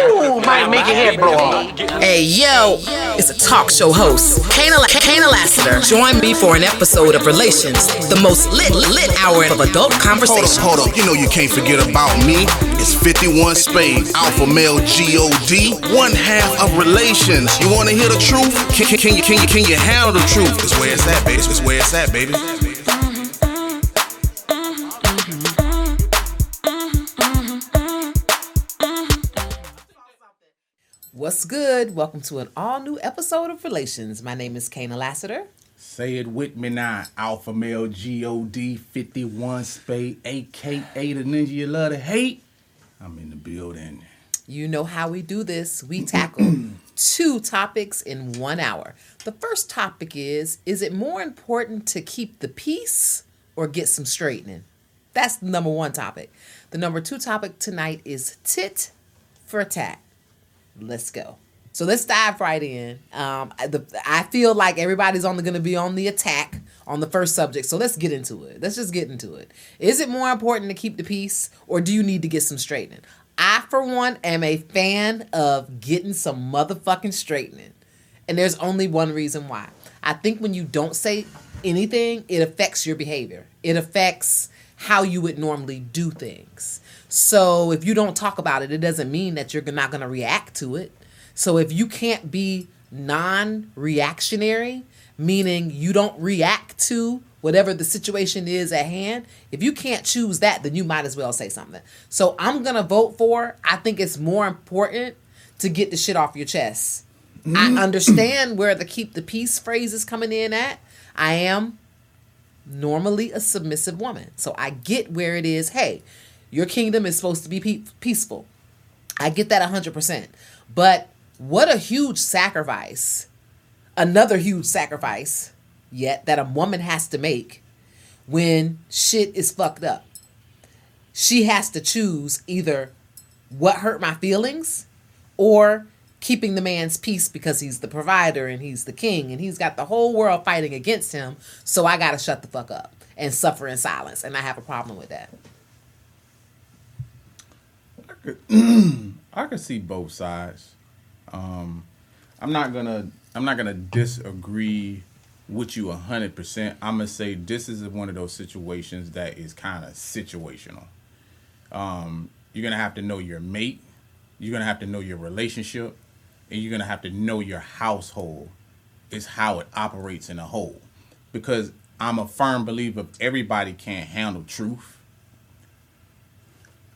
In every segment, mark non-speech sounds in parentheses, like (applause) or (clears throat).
Ooh, might make your head blow off. Hey yo, it's a talk show host, Kaynah, Kaynah Lassiter. Join me for an episode of Relations, the most lit, lit hour of adult conversation. Hold conversation. up, hold up. You know you can't forget about me. It's 51 Spade, Alpha Male G-O-D, one half of relations. You wanna hear the truth? Can, can, can you, can you, can you handle the truth? It's where it's at, baby. It's where it's at, baby. What's good? Welcome to an all new episode of Relations. My name is Kaynah Lassiter. Say it with me now. Alpha male G-O-D 51 spade, aka the ninja you love to hate. I'm in the building. You know how we do this. We tackle (clears throat) two topics in one hour. The first topic is Is it more important to keep the peace or get some straightening? That's the number one topic. The number two topic tonight is tit for tat. Let's go. So let's dive right in. Um, the, I feel like everybody's only going to be on the attack on the first subject. So let's get into it. Let's just get into it. Is it more important to keep the peace or do you need to get some straightening? I, for one, am a fan of getting some motherfucking straightening. And there's only one reason why. I think when you don't say anything, it affects your behavior. It affects how you would normally do things. So if you don't talk about it, it doesn't mean that you're not going to react to it. So if you can't be non reactionary, meaning you don't react to whatever the situation is at hand, if you can't choose that, then you might as well say something. So I'm going to vote for, I think it's more important to get the shit off your chest. I mm-hmm. understand where the keep the peace phrase is coming in at. I am normally a submissive woman. So I get where it is, hey, your kingdom is supposed to be pe- peaceful. I get that 100%. But what a huge sacrifice, another huge sacrifice, yet, that a woman has to make when shit is fucked up. She has to choose either what hurt my feelings or keeping the man's peace because he's the provider and he's the king and he's got the whole world fighting against him. So I got to shut the fuck up and suffer in silence. And I have a problem with that. (clears throat) I could see both sides. Um, I'm not gonna I'm not gonna disagree with you hundred percent. I'm gonna say this is one of those situations that is kind of situational. Um, you're gonna have to know your mate. You're gonna have to know your relationship, and you're gonna have to know your household. Is how it operates in a whole, because I'm a firm believer everybody can't handle truth.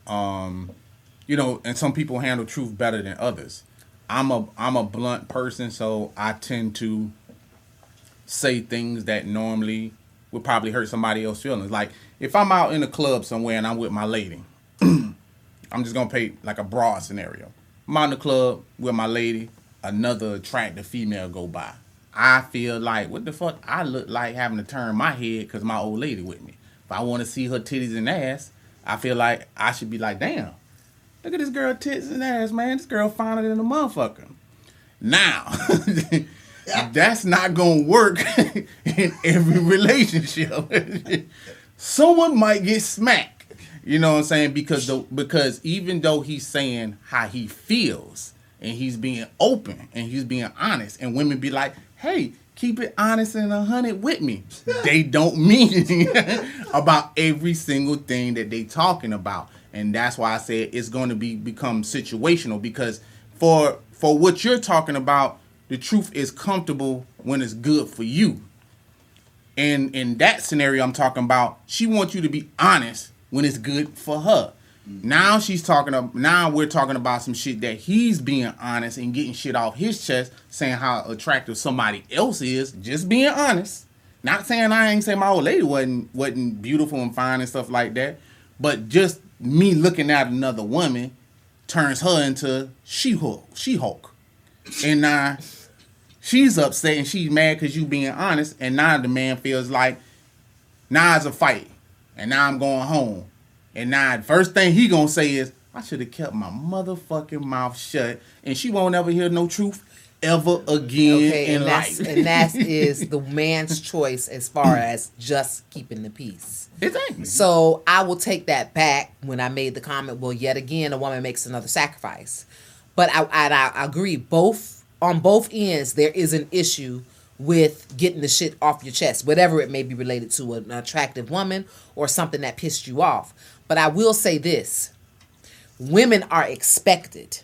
Um, you know, and some people handle truth better than others. I'm a I'm a blunt person, so I tend to say things that normally would probably hurt somebody else's feelings. Like if I'm out in a club somewhere and I'm with my lady, (clears throat) I'm just gonna pay like a broad scenario. I'm out in the club with my lady, another attractive female go by. I feel like what the fuck I look like having to turn my head because my old lady with me. If I want to see her titties and ass, I feel like I should be like, damn, look at this girl tits and ass, man. This girl finer than a motherfucker. Now, (laughs) that's not gonna work (laughs) in every relationship. (laughs) Someone might get smacked. You know what I'm saying? Because the because even though he's saying how he feels and he's being open and he's being honest, and women be like, hey, keep it honest and a hundred with me. they don't mean about every single thing that they talking about. And that's why I said it's going to be become situational because for for what you're talking about, the truth is comfortable when it's good for you. And in that scenario, I'm talking about she wants you to be honest when it's good for her. Now she's talking. About, now we're talking about some shit that he's being honest and getting shit off his chest, saying how attractive somebody else is. Just being honest. Not saying I ain't saying my old lady wasn't wasn't beautiful and fine and stuff like that, but just me looking at another woman turns her into she hulk, she hulk, and now she's upset and she's mad because you being honest, and now the man feels like now it's a fight, and now I'm going home, and now the first thing he gonna say is I should have kept my motherfucking mouth shut, and she won't ever hear no truth ever again Okay, and that's life. and that (laughs) is the man's choice as far as just keeping the peace. exactly. So I will take that back when I made the comment. Well, yet again, a woman makes another sacrifice. But I, I, I agree. Both on both ends, there is an issue with getting the shit off your chest, whatever it may be related to an attractive woman or something that pissed you off. But I will say this: women are expected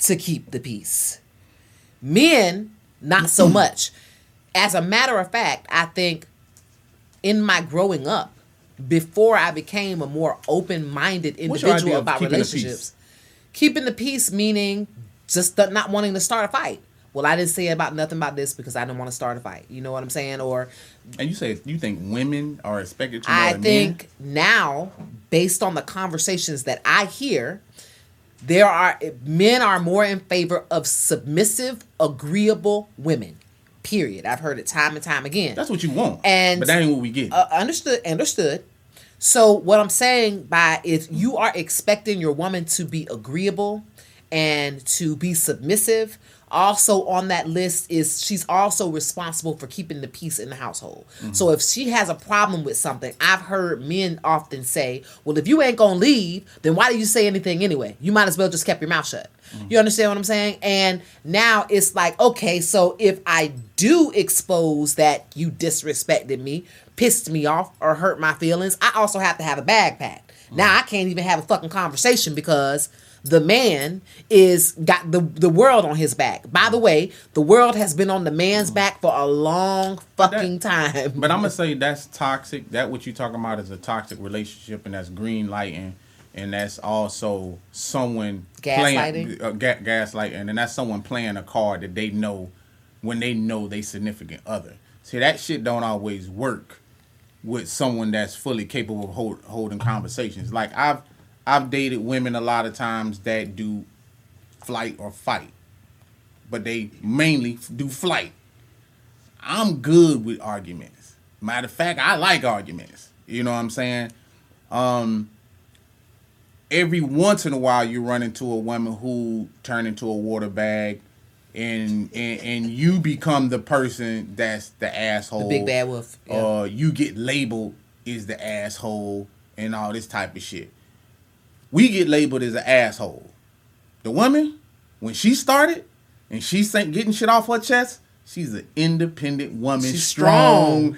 to keep the peace. Men, not so (clears throat) much. As a matter of fact, I think in my growing up, before I became a more open minded individual about keeping the relationships, keeping the peace meaning just th- not wanting to start a fight. Well, I didn't say about nothing about this because I didn't want to start a fight. You know what I'm saying? Or And you say you think women are expected to I think now, based on the conversations that I hear, there are men are more in favor of submissive, agreeable women. Period. I've heard it time and time again. That's what you want. And- but that ain't what we get. Uh, understood. Understood. So what I'm saying by if you are expecting your woman to be agreeable and to be submissive, also on that list is she's also responsible for keeping the peace in the household. Mm-hmm. So if she has a problem with something, I've heard men often say, "Well, if you ain't gonna leave, then why do you say anything anyway? You might as well just kept your mouth shut." Mm-hmm. You understand what I'm saying? And now it's like, okay, so if I do expose that you disrespected me, pissed me off, or hurt my feelings, I also have to have a bag packed. Now mm-hmm. I can't even have a fucking conversation because the man is got the the world on his back. By the way, the world has been on the man's back for a long fucking time. But I'm gonna say that's toxic. That what you're talking about is a toxic relationship, and that's green lighting, and that's also someone Gaslighting? playing uh, ga- gaslighting, and that's someone playing a card that they know when they know they significant other. See that shit don't always work with someone that's fully capable of hold, holding conversations. Like I've I've dated women a lot of times that do flight or fight, but they mainly do flight. I'm good with arguments. Matter of fact, I like arguments. You know what I'm saying? Um every once in a while you run into a woman who turn into a water bag and and, and you become the person that's the asshole. The big bad wolf, yeah. Uh you get labeled as the asshole and all this type of shit. We get labeled as an asshole. The woman, when she started and she's getting shit off her chest, she's an independent woman, She's strong,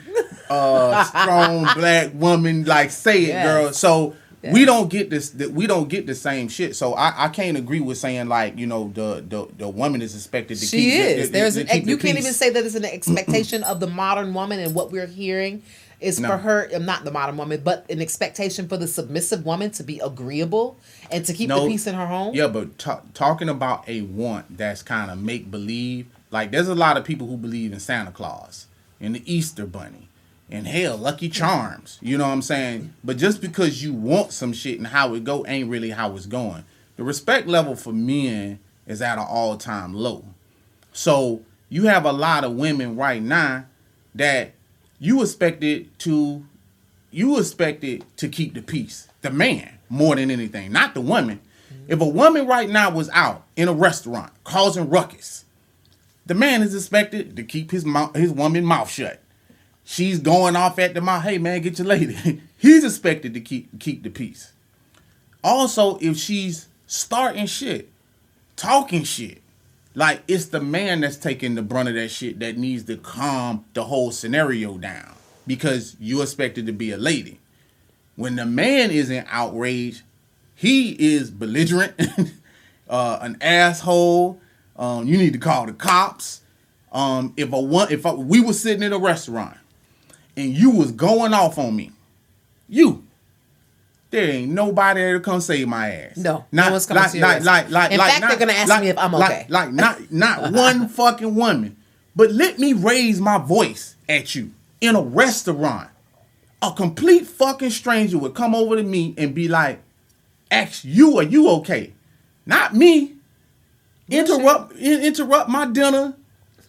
uh, strong (laughs) black woman. Like say it, Yes. girl. So Yes. we don't get this. th- We don't get the same shit. So I, I can't agree with saying like you know the the, the woman is expected to She keep. is. to- There's to an, keep the you can't peace. even say that it's an (clears throat) expectation of the modern woman, and what we're hearing is No. for her, not the modern woman, but an expectation for the submissive woman to be agreeable and to keep the peace in her home. Yeah, but ta- talking about a want that's kind of make believe. Like, there's a lot of people who believe in Santa Claus and the Easter Bunny and hell, Lucky Charms. You know what I'm saying? But just because you want some shit and how it go ain't really how it's going. The respect level for men is at an all time low. So you have a lot of women right now that you expected to you expected to keep the peace. The man more than anything, not the woman. If a woman right now was out in a restaurant causing ruckus, the man is expected to keep his mouth, his woman mouth shut. She's going off at the mouth. Hey man, get your lady. (laughs) He's expected to keep keep the peace. Also, if she's starting shit, talking shit, like it's the man that's taking the brunt of that shit that needs to calm the whole scenario down because you expected to be a lady. When the man is in outrage, he is belligerent, (laughs) uh, an asshole. Um, you need to call the cops. Um, if a one, if I, we were sitting in a restaurant and you was going off on me, you, there ain't nobody there to come save my ass. No, no one's coming like, to like, like, like, In like, fact, they're not- gonna ask like- me if I'm like- okay. Like, not, not (laughs) one fucking woman, but let me raise my voice at you in a restaurant. A complete fucking stranger would come over to me and be like, "Ask you, are you okay?" Not me. Interrupt, in- interrupt my dinner.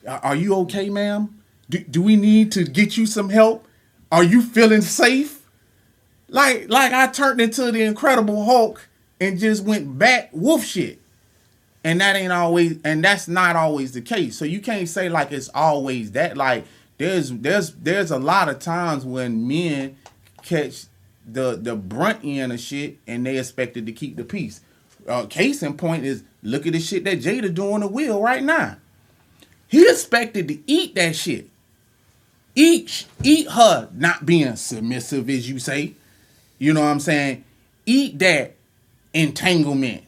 Are are you okay, ma'am? Do, do we need to get you some help? Are you feeling safe? Like, like I turned into the Incredible Hulk and just went back wolf shit. And that ain't always, and that's not always the case. So you can't say like it's always that. Like there's there's there's a lot of times when men catch the the brunt end of shit and they expected to keep the peace. Uh, case in point is Look at the shit that Jada doing the wheel right now. He expected to eat that shit. Eat, eat her not being submissive, as you say. You know what I'm saying? Eat that entanglement.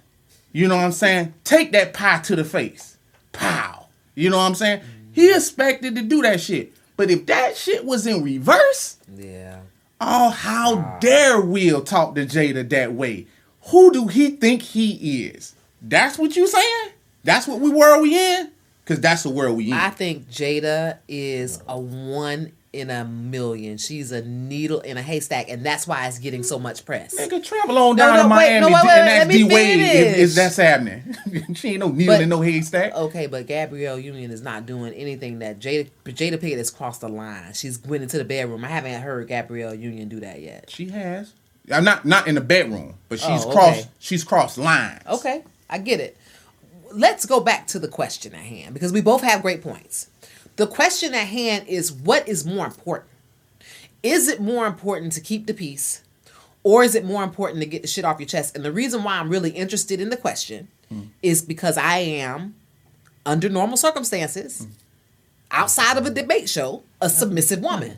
You know what I'm saying? Take that pie to the face. Pow. You know what I'm saying? He mm-hmm. expected to do that shit. But if that shit was in reverse, Yeah. oh, how dare Will talk to Jada that way? Who do he think he is? That's what you saying? That's what we world we in? Cause that's the world we in. I think Jada is a one in a million. She's a needle in a haystack, and that's why it's getting so much press. Nigga, travel on down no, to wait, no, Miami wait, wait, and that's D Wade if, if that's happening. (laughs) she ain't no needle But- in no haystack. Okay, but Gabrielle Union is not doing anything that Jada Jada Pickett has crossed the line. She's went into the bedroom. I haven't heard Gabrielle Union do that yet. She has. I'm not not in the bedroom, but she's Oh, crossed she's crossed lines. Okay, I get it. Let's go back to the question at hand because we both have great points. The question at hand is what is more important? Is it more important to keep the peace or is it more important to get the shit off your chest? And the reason why I'm really interested in the question mm. is because I am, under normal circumstances, mm. outside of a debate show, a submissive woman.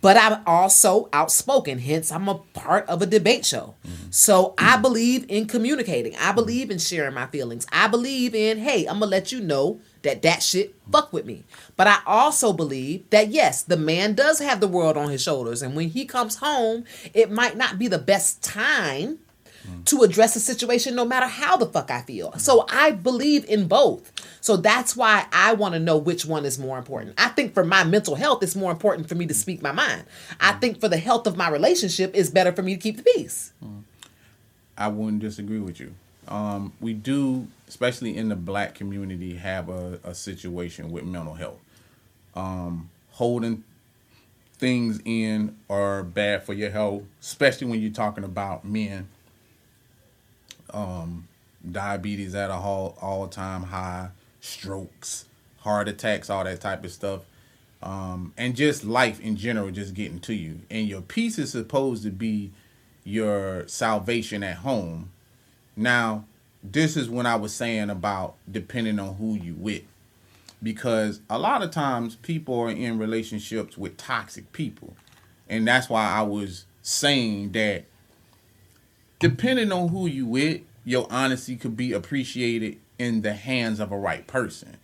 But I'm also outspoken, hence, I'm a part of a debate show. Mm-hmm. So I mm-hmm. believe in communicating. I believe in sharing my feelings. I believe in, hey, I'm gonna let you know that that shit fuck with me. But I also believe that, yes, the man does have the world on his shoulders. And when he comes home, it might not be the best time to address a situation no matter how the fuck I feel. So I believe in both. So that's why I want to know which one is more important. I think for my mental health, it's more important for me to speak my mind. I think for the health of my relationship, it's better for me to keep the peace. Mm. I wouldn't disagree with you. Um, we do, especially in the black community, have a, a situation with mental health. Um, holding things in are bad for your health, especially when you're talking about men. Um, diabetes at a all all time high, strokes, heart attacks, all that type of stuff. Um, and just life in general just getting to you. And your peace is supposed to be your salvation at home. Now, this is when I was saying about depending on who you with. Because a lot of times people are in relationships with toxic people. And that's why I was saying that depending on who you with, your honesty could be appreciated in the hands of a right person.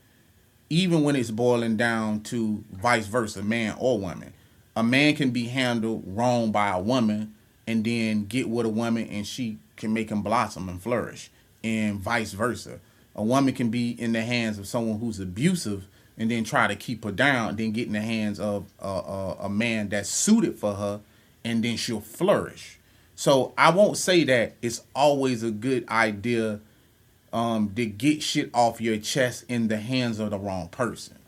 Even when it's boiling down to vice versa, man or woman. A man can be handled wrong by a woman and then get with a woman and she can make him blossom and flourish. And vice versa. A woman can be in the hands of someone who's abusive and then try to keep her down, then get in the hands of a, a, a man that's suited for her, and then she'll flourish. So I won't say that it's always a good idea um, to get shit off your chest in the hands of the wrong person.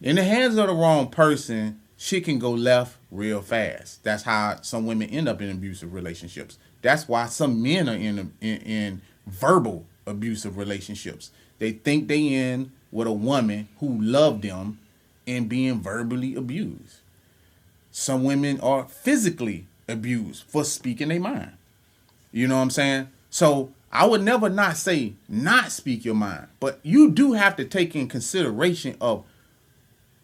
In the hands of the wrong person, shit can go left real fast. That's how some women end up in abusive relationships. That's why some men are in in, in verbal abusive relationships. They think they in with a woman who loved them and being verbally abused. Some women are physically abused for speaking their mind. You know what I'm saying? So I would never not say not speak your mind, but you do have to take in consideration of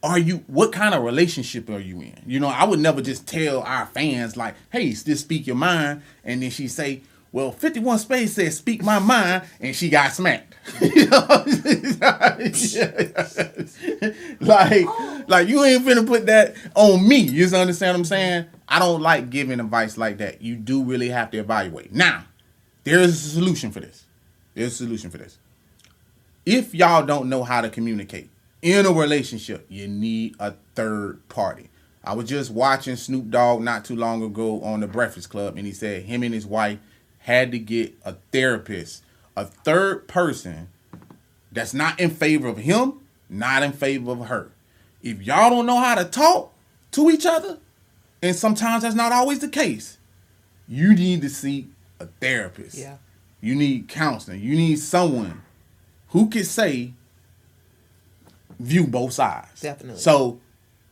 are you what kind of relationship are you in? You know, I would never just tell our fans like, hey, just speak your mind, and then she say, Well, 51 Spade says speak my mind, and she got smacked. (laughs) You know? (laughs) like, like you ain't finna put that on me. You understand what I'm saying? I don't like giving advice like that. You do really have to evaluate. Now, there is a solution for this. There's a solution for this. If y'all don't know how to communicate in a relationship, you need a third party. I was just watching Snoop Dogg not too long ago on the Breakfast Club, and he said him and his wife had to get a therapist, a third person that's not in favor of him, not in favor of her. If y'all don't know how to talk to each other, and sometimes that's not always the case, you need to seek a therapist. Yeah. You need counseling. You need someone who can say, view both sides. Definitely. So,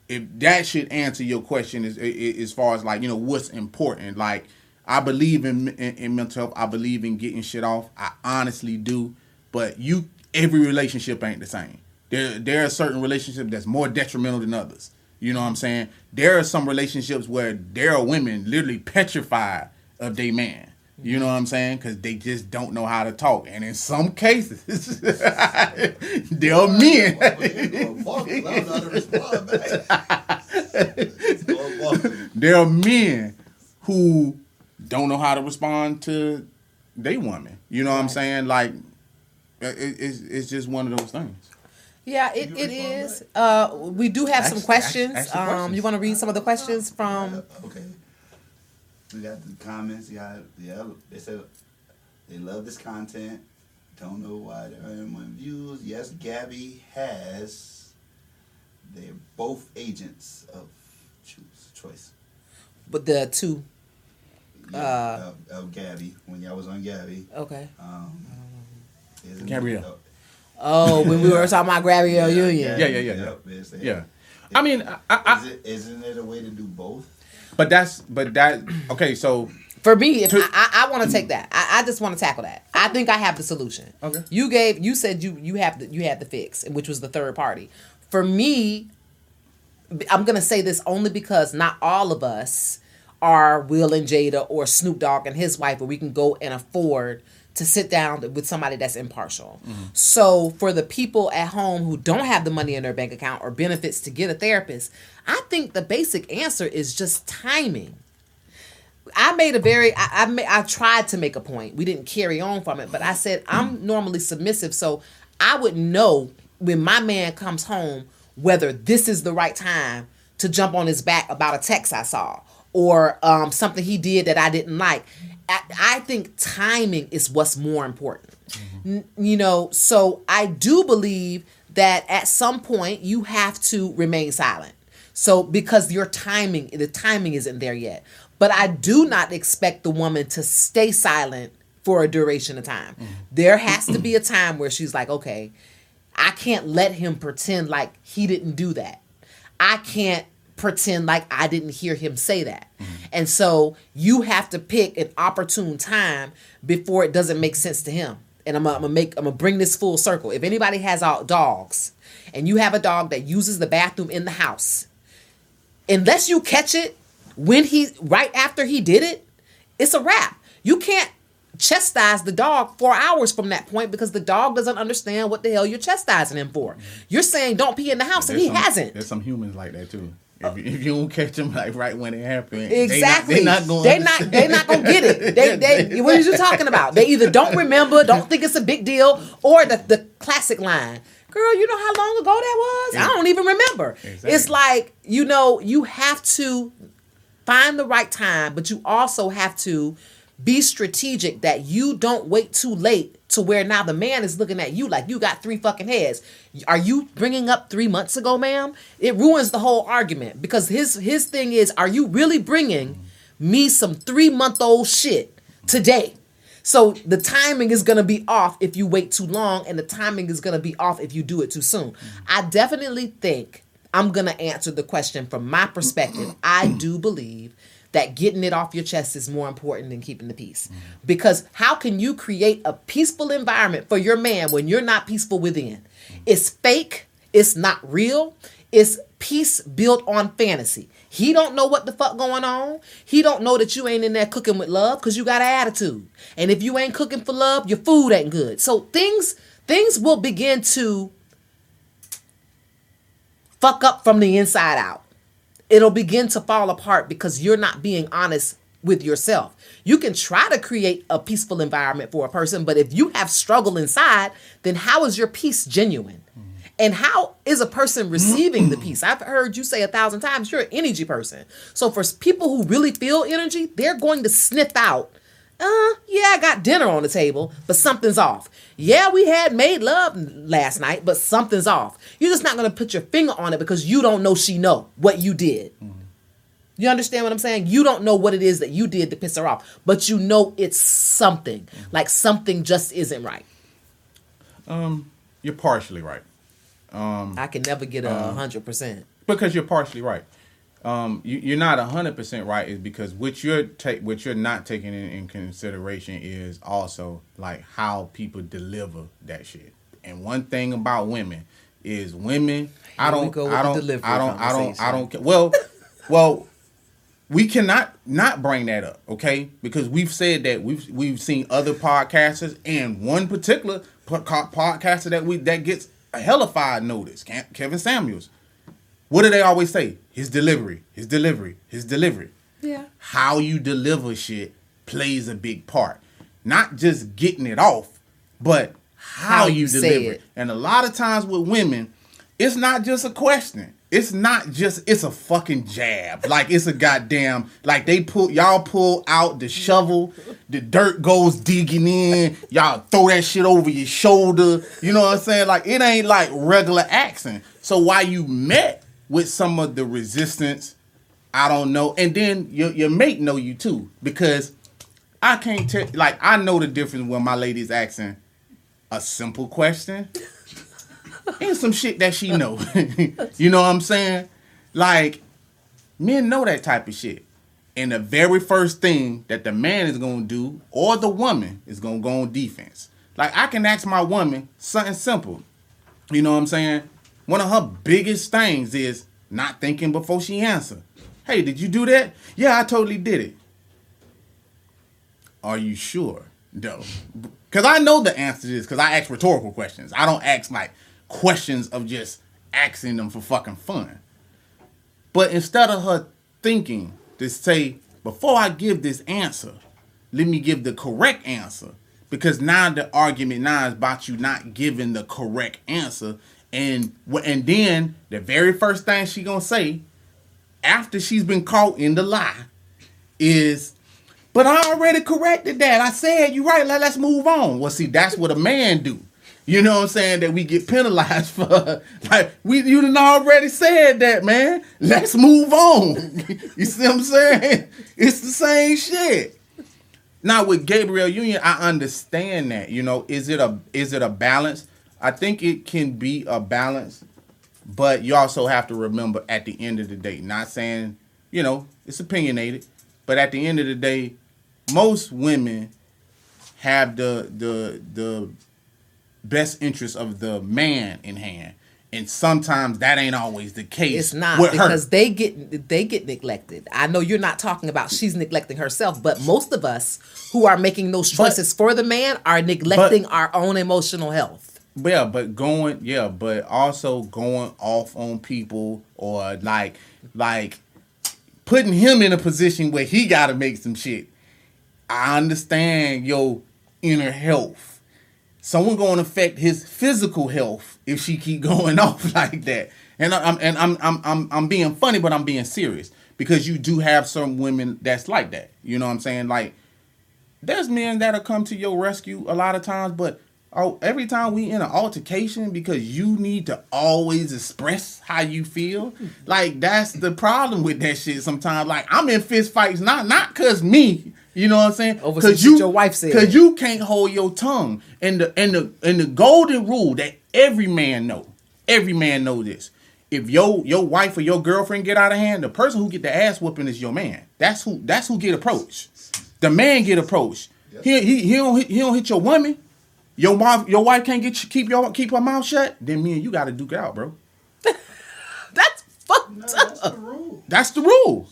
if that should answer your question as, as far as like you know what's important, like I believe in, in in mental health. I believe in getting shit off. I honestly do. but you every relationship ain't the same. There there are certain relationships that's more detrimental than others. You know what I'm saying? There are some relationships where there are women literally petrified of their man. You know what I'm saying? Because they just don't know how to talk, and in some cases, (laughs) there are men. there are men who don't know how to respond to they woman. You know what I'm saying? Like, it, it's it's just one of those things. Yeah, it, You it respond is. Uh, we do have some questions. ask- ask the um, questions. you want to read some of the questions from? Okay. We got the comments. Yeah, yeah. They said they love this content. Don't know why they're earning more views. Yes, Gabby has. They're both agents of choose choice. But there are two. Yeah, Uh, of, of Gabby when y'all was on Gabby. Okay. Um, Gabrielle. Oh, when we were talking about Gabrielle Union. Yeah, yeah, yeah, Yep, it's- Yeah, I mean, I, I, Is it, isn't it a way to do both? But that's but that okay. So For me, if I, I, want to take that. I, I just want to tackle that. I think I have the solution. Okay. You gave. You said you you have the you had the fix, which was the third party. For me, I'm gonna say this only because not all of us are Will and Jada or Snoop Dogg and his wife, where we can go and afford to sit down with somebody that's impartial. So for the people at home who don't have the money in their bank account or benefits to get a therapist, I think the basic answer is just timing. I made a very I I, ma- I tried to make a point. We didn't carry on from it, but I said I'm normally submissive, so I would know when my man comes home whether this is the right time to jump on his back about a text I saw or um, something he did that I didn't like. I, think timing is what's more important. N- you know, so I do believe that at some point you have to remain silent. So because your timing, the timing isn't there yet. But I do not expect the woman to stay silent for a duration of time. There has to be a time where she's like, okay, I can't let him pretend like he didn't do that. I can't pretend like I didn't hear him say that. And so you have to pick an opportune time before it doesn't make sense to him. And I'm gonna, make I'm gonna bring this full circle. If anybody has out dogs and you have a dog that uses the bathroom in the house, unless you catch it when he right after he did it, it's a wrap. You can't chastise the dog four hours from that point because the dog doesn't understand what the hell you're chastising him for. You're saying don't pee in the house and there's he some- hasn't. There's some humans like that too. If, you- if you don't catch them like right when it happened, Exactly. they not, going. They not they not gonna get it. (laughs) They they what are you talking about? They either don't remember, don't think it's a big deal, or the the classic line. Girl, you know how long ago that was? I don't even remember. Exactly. It's like, you know, you have to find the right time, but you also have to be strategic that you don't wait too late to where now the man is looking at you like you got three fucking heads. Are you bringing up 3 months ago, ma'am? It ruins the whole argument because his his thing is are you really bringing me some 3 month old shit today? So the timing is to be off if you wait too long and the timing is to be off if you do it too soon. I definitely think I'm to answer the question from my perspective. I do believe that getting it off your chest is more important than keeping the peace. Because how can you create a peaceful environment for your man when you're not peaceful within? It's fake, it's not real, it's peace built on fantasy. He don't know what the fuck going on. He don't know that you ain't in there cooking with love because you got an attitude. And if you ain't cooking for love, your food ain't good. So things things will begin to fuck up from the inside out. It'll begin to fall apart because you're not being honest with yourself. You can try to create a peaceful environment for a person, but if you have struggle inside, then how is your peace genuine? Mm-hmm. And how is a person receiving the (clears throat) peace? I've heard you say a thousand times you're an energy person. So for people who really feel energy, they're going to sniff out, uh, yeah, I got dinner on the table, but something's off. Yeah, we had made love last night, but something's off. You're just not gonna put your finger on it because you don't know she know what you did. You understand what I'm saying? You don't know what it is that you did to piss her off, but you know it's something. Like something just isn't right. Um, you're partially right Um, I can never get a hundred percent. because you're partially right. Um, you, you're not hundred percent right is because what you're take what you're not taking in, in consideration is also like how people deliver that shit. And one thing about women is women. I don't. go with I don't. I don't. I don't. I don't. Well, well, we cannot not bring that up, okay? Because we've said that we've we've seen other podcasters and one particular podcaster that we that gets a hellified notice, Kevin Samuels. What do they always say? His delivery, his delivery, his delivery. Yeah. How you deliver shit plays a big part. Not just getting it off, but how, How you, deliver it. it. And a lot of times with women, it's not just a question. It's not just it's a fucking jab. Like it's a goddamn like they pull y'all pull out the shovel, the dirt goes digging in, y'all throw that shit over your shoulder. You know what I'm saying? Like it ain't like regular accent. So while you met with some of the resistance, I don't know, and then your your mate know you too because I can't tell like I know the difference when my lady's asking a simple question (laughs) and some shit that she know. (laughs) you know what I'm saying? Like men know that type of shit. And the very first thing that the man is gonna do, or the woman, is gonna go on defense. Like I can ask my woman something simple. You know what I'm saying? One of her biggest things is not thinking before she answer. Hey, did you do that? Yeah, I totally did it. Are you sure? though? Because I know the answer to this because I ask rhetorical questions. I don't ask like questions of just asking them for fucking fun. But instead of her thinking to say, before I give this answer, let me give the correct answer. Because now the argument now is about you not giving the correct answer. And and then the very first thing she gonna say after she's been caught in the lie is but I already corrected that. I said you right. Let, let's move on. Well, see, that's what a man do. You know what I'm saying? That we get penalized (laughs) for. Like we, you done already said that, man. Let's move on. (laughs) you see what I'm saying? It's the same shit. Now with Gabrielle Union, I understand that. You know, is it a is it a balance? I think it can be a balance, but you also have to remember at the end of the day, not saying, you know, it's opinionated, but at the end of the day, most women have the the the best interest of the man in hand. And sometimes that ain't always the case. It's not with her. because they get they get neglected. I know you're not talking about she's neglecting herself, but most of us who are making those But- choices for the man are neglecting our own emotional health. Yeah, but going, yeah, but also going off on people or like, like putting him in a position where he got to make some shit. I understand your inner health. Someone to affect his physical health if she keep (laughs) going off like that. And I'm and I'm I'm I'm I'm being funny, but I'm being serious because you do have some women that's like that. You know what I'm saying? Like there's men that'll come to your rescue a lot of times, but oh, every time we in an altercation because you need to always express how you feel, like that's the problem with that shit. Sometimes, like I'm in fist fights, not not cause me, you know what I'm saying? Over Cause shit your wife said. Cause you can't hold your tongue. And the and the and the golden rule that every man know, every man know this. If your your wife or your girlfriend get out of hand, the person who get the ass whooping is your man. That's who that's who get approached. The man get approached. He, he, he don't hit, he don't hit your woman. Your wife your wife can't get you, keep your keep her mouth shut. Then me and you got to duke it out, bro. (laughs) That's fucked No, up. that's the rule. That's the rule.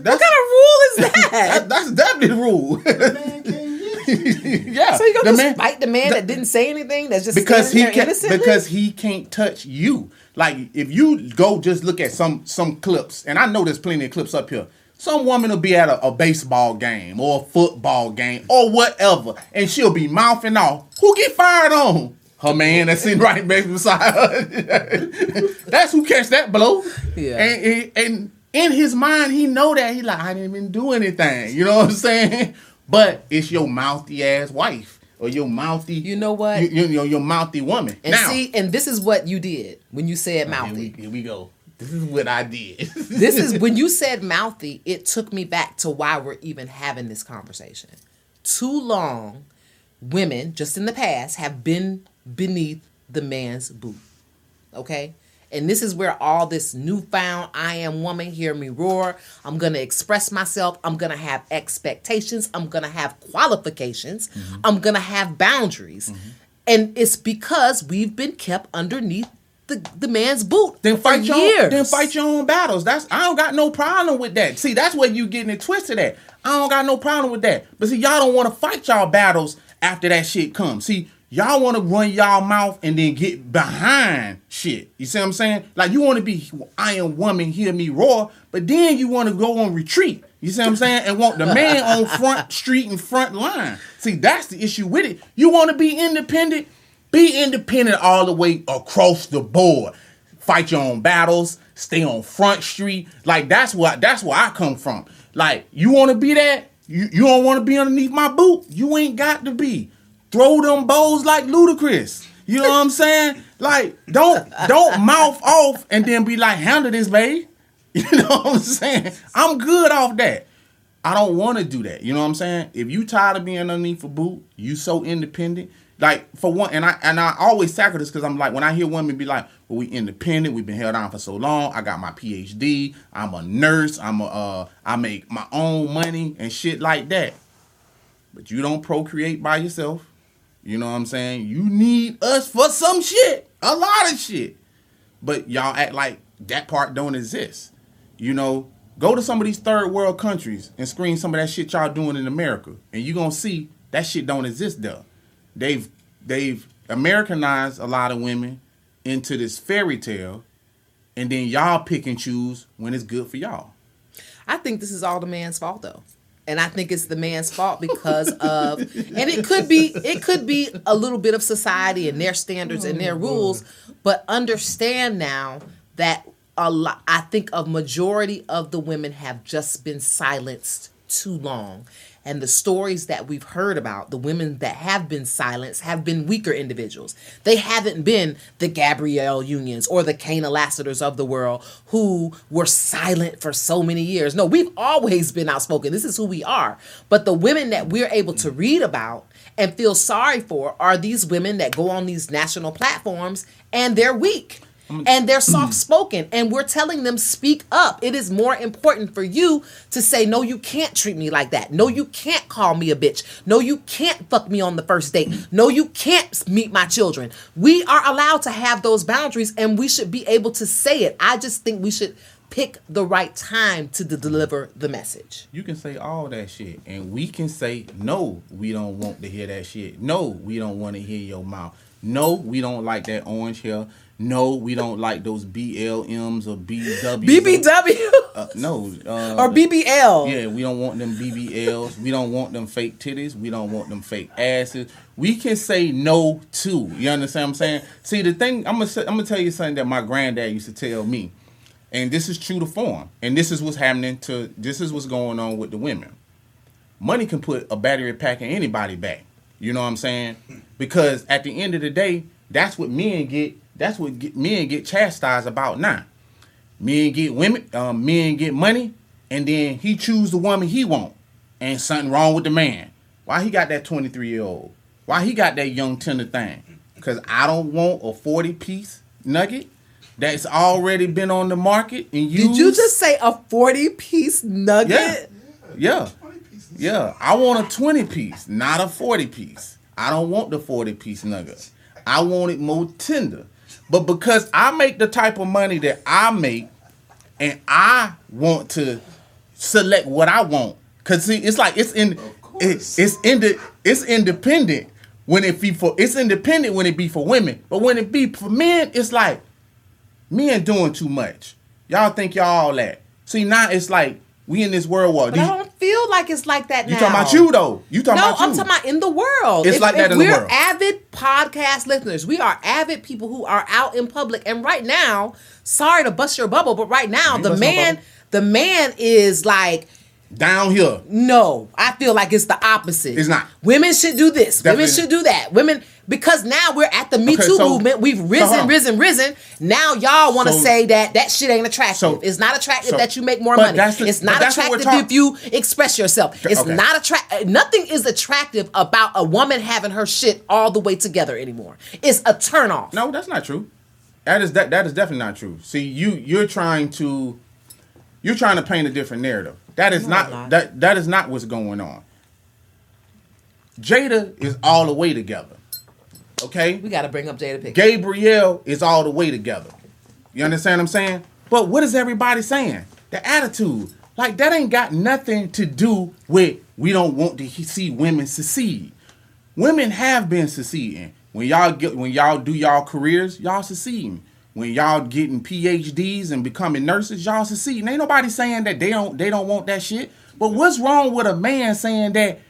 That's, What kind of rule is (laughs) that? that, that's definitely the rule. The man can't get you. (laughs) yeah. so you gonna the just man- fight the man that didn't say anything? That's just because he there can't innocently? because he can't touch you. Like if you go just look at some some clips, and I know there's plenty of clips up here. Some woman will be at a, a baseball game or a football game or whatever, and she'll be mouthing off. Who get fired on? Her man that's sitting (laughs) right back beside her. (laughs) that's who catch that blow. Yeah. And, and and in his mind, he know that he like I didn't even do anything. You know what I'm saying? But it's your mouthy ass wife or your mouthy. You know what? You, you know your mouthy woman. and now, see, and this is what you did when you said here we, mouthy. here we go. This is what I did. (laughs) this is when you said mouthy, it took me back to why we're even having this conversation. Too long, women, just in the past, have been beneath the man's boot. Okay? And this is where all this newfound I am woman, hear me roar. I'm going to express myself. I'm going to have expectations. I'm going to have qualifications. Mm-hmm. I'm going to have boundaries. And it's because we've been kept underneath the, the man's boot Then fight your years. own, then fight your own battles. That's I don't got no problem with that. See, that's where you getting it twisted at. I don't got no problem with that. But see, y'all don't want to fight y'all battles after that shit comes. See, y'all want to run y'all mouth and then get behind shit. You see what I'm saying? Like you want to be Iron Woman, hear me roar, but then you want to go on retreat. You see what I'm saying? And want the man on front (laughs) street and front line. See, that's the issue with it. You want to be independent? Be independent all the way across the board. Fight your own battles. Stay on front street. Like that's what that's where I come from. Like you want to be that? You you don't want to be underneath my boot? You ain't got to be. Throw them bows like Ludacris. You know what I'm saying? Like don't don't (laughs) mouth off and then be like handle this, babe. (laughs) You know what I'm saying? I'm good off that. I don't want to do that. You know what I'm saying? If you tired of being underneath a boot, you so independent. Like for one, and I and I always tackle this because I'm like when I hear women be like, "Well, we independent. We've been held down for so long. I got my PhD. I'm a nurse. I'm a uh, I make my own money and shit like that." But you don't procreate by yourself. You know what I'm saying? You need us for some shit, a lot of shit. But y'all act like that part don't exist. You know, go to some of these third world countries and screen some of that shit y'all doing in America, and you gonna see that shit don't exist there. They've they've Americanized a lot of women into this fairy tale, and then y'all pick and choose when it's good for y'all. I think this is all the man's fault though. And I think it's the man's fault because of and it could be it could be a little bit of society and their standards and their oh, rules, but understand now that a lot I think a majority of the women have just been silenced too long. And the stories that we've heard about, the women that have been silenced have been weaker individuals. They haven't been the Gabrielle Unions or the Kaynah Lassiters of the world who were silent for so many years. No, we've always been outspoken. This is who we are. But the women that we're able to read about and feel sorry for are these women that go on these national platforms and they're weak and they're (clears throat) soft spoken and we're telling them speak up it is more important for you to say no you can't treat me like that no you can't call me a bitch no you can't fuck me on the first date no you can't meet my children we are allowed to have those boundaries and we should be able to say it i just think we should pick the right time to de- deliver the message You can say all that shit, and we can say no. We don't want to hear that shit. No, we don't want to hear your mouth. No, we don't like that orange hair. No, we don't like those BLMs or BWs. bbw Uh, no. Uh, or bbl Yeah, we don't want them BBLs. We don't want them fake titties. We don't want them fake asses. We can say no too. You understand what I'm saying? See, the thing I'm gonna I'm gonna tell you something that my granddad used to tell me, and this is true to form. And this is what's happening to. This is what's going on with the women. Money can put a battery pack in anybody back. You know what I'm saying? Because at the end of the day, that's what men get. That's what get, men get chastised about now. Men get women, um, men get money, and then he choose the woman he want, and something wrong with the man. Why he got that 23 year old? Why he got that young tender thing? Cause I don't want a 40 piece nugget that's already been on the market and used. did you just say a 40 piece nugget Yeah, yeah, yeah. I want a 20 piece, not a 40 piece. I don't want the 40 piece nugget. I want it more tender. But because I make the type of money that I make, and I want to select what I want, cause see, it's like it's in, it, it's in the, it's independent when it be for, it's independent when it be for women, but when it be for men, it's like men doing too much. Y'all think y'all all that. See now it's like we in this world war. But I don't feel like it's like that You now. talking about you though? You talking No, about you? I'm talking about in the world. It's like that in the world. we're avid podcast listeners. We are avid people who are out in public. And right now, sorry to bust your bubble, but right now, ain't the man, the man is like, Down here. no. I feel like it's the opposite. It's not. Women should do this. Women should do that. Women because now we're at the Me Okay, Too so- movement. We've uh-huh. risen, hold on. risen, risen. Now y'all want to So- say that that shit ain't attractive. So- it's not attractive so- that you make more money. the- it's not that's what we're attractive if you express yourself. It's Okay. not attract. Nothing is attractive about a woman having her shit all the way together anymore. It's a turnoff. No, that's not true. That is that that is definitely not true. See, you you're trying to you're trying to paint a different narrative. That is No, not, not. that that is not what's going on. Jada is all the way together. Okay? We got to bring up Jada Pinkett. Gabrielle is all the way together. You understand what I'm saying? But what is everybody saying? The attitude. Like that ain't got nothing to do with we don't want to see women succeed. Women have been succeeding. When y'all get when y'all do y'all careers, y'all succeeding. When y'all getting PhDs and becoming nurses, y'all succeeding. Ain't nobody saying that they don't they don't want that shit. But what's wrong with a man saying that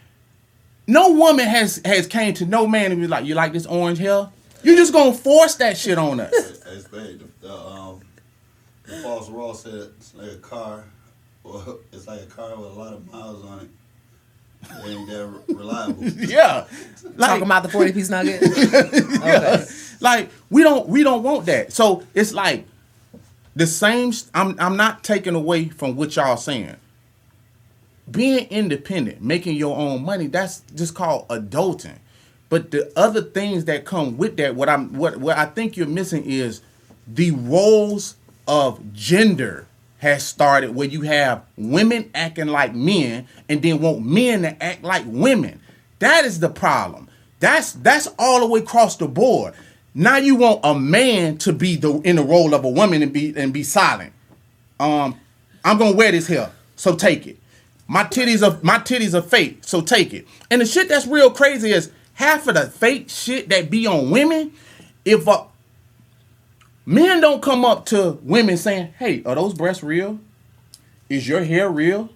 no woman has has came to no man and be like, you like this orange hair? You just gonna force that shit on us. That's great. The, the, um, the false Ross said it's like a car, or (laughs) it's like a car with a lot of miles on it. It ain't that re- reliable. (laughs) yeah. Like, Talking about the 40 piece nugget. (laughs) okay. like we don't we don't want that. So it's like the same I'm I'm not taking away from what y'all saying. Being independent, making your own money, that's just called adulting. But the other things that come with that, what I'm what what I think you're missing is the roles of gender has started where you have women acting like men and then want men to act like women. That is the problem. That's that's all the way across the board. Now you want a man to be the in the role of a woman and be and be silent. Um, I'm gonna wear this here, so take it. My titties are my titties are fake, so take it. And the shit that's real crazy is half of the fake shit that be on women. If uh, men don't come up to women saying, "Hey, are those breasts real? Is your hair real?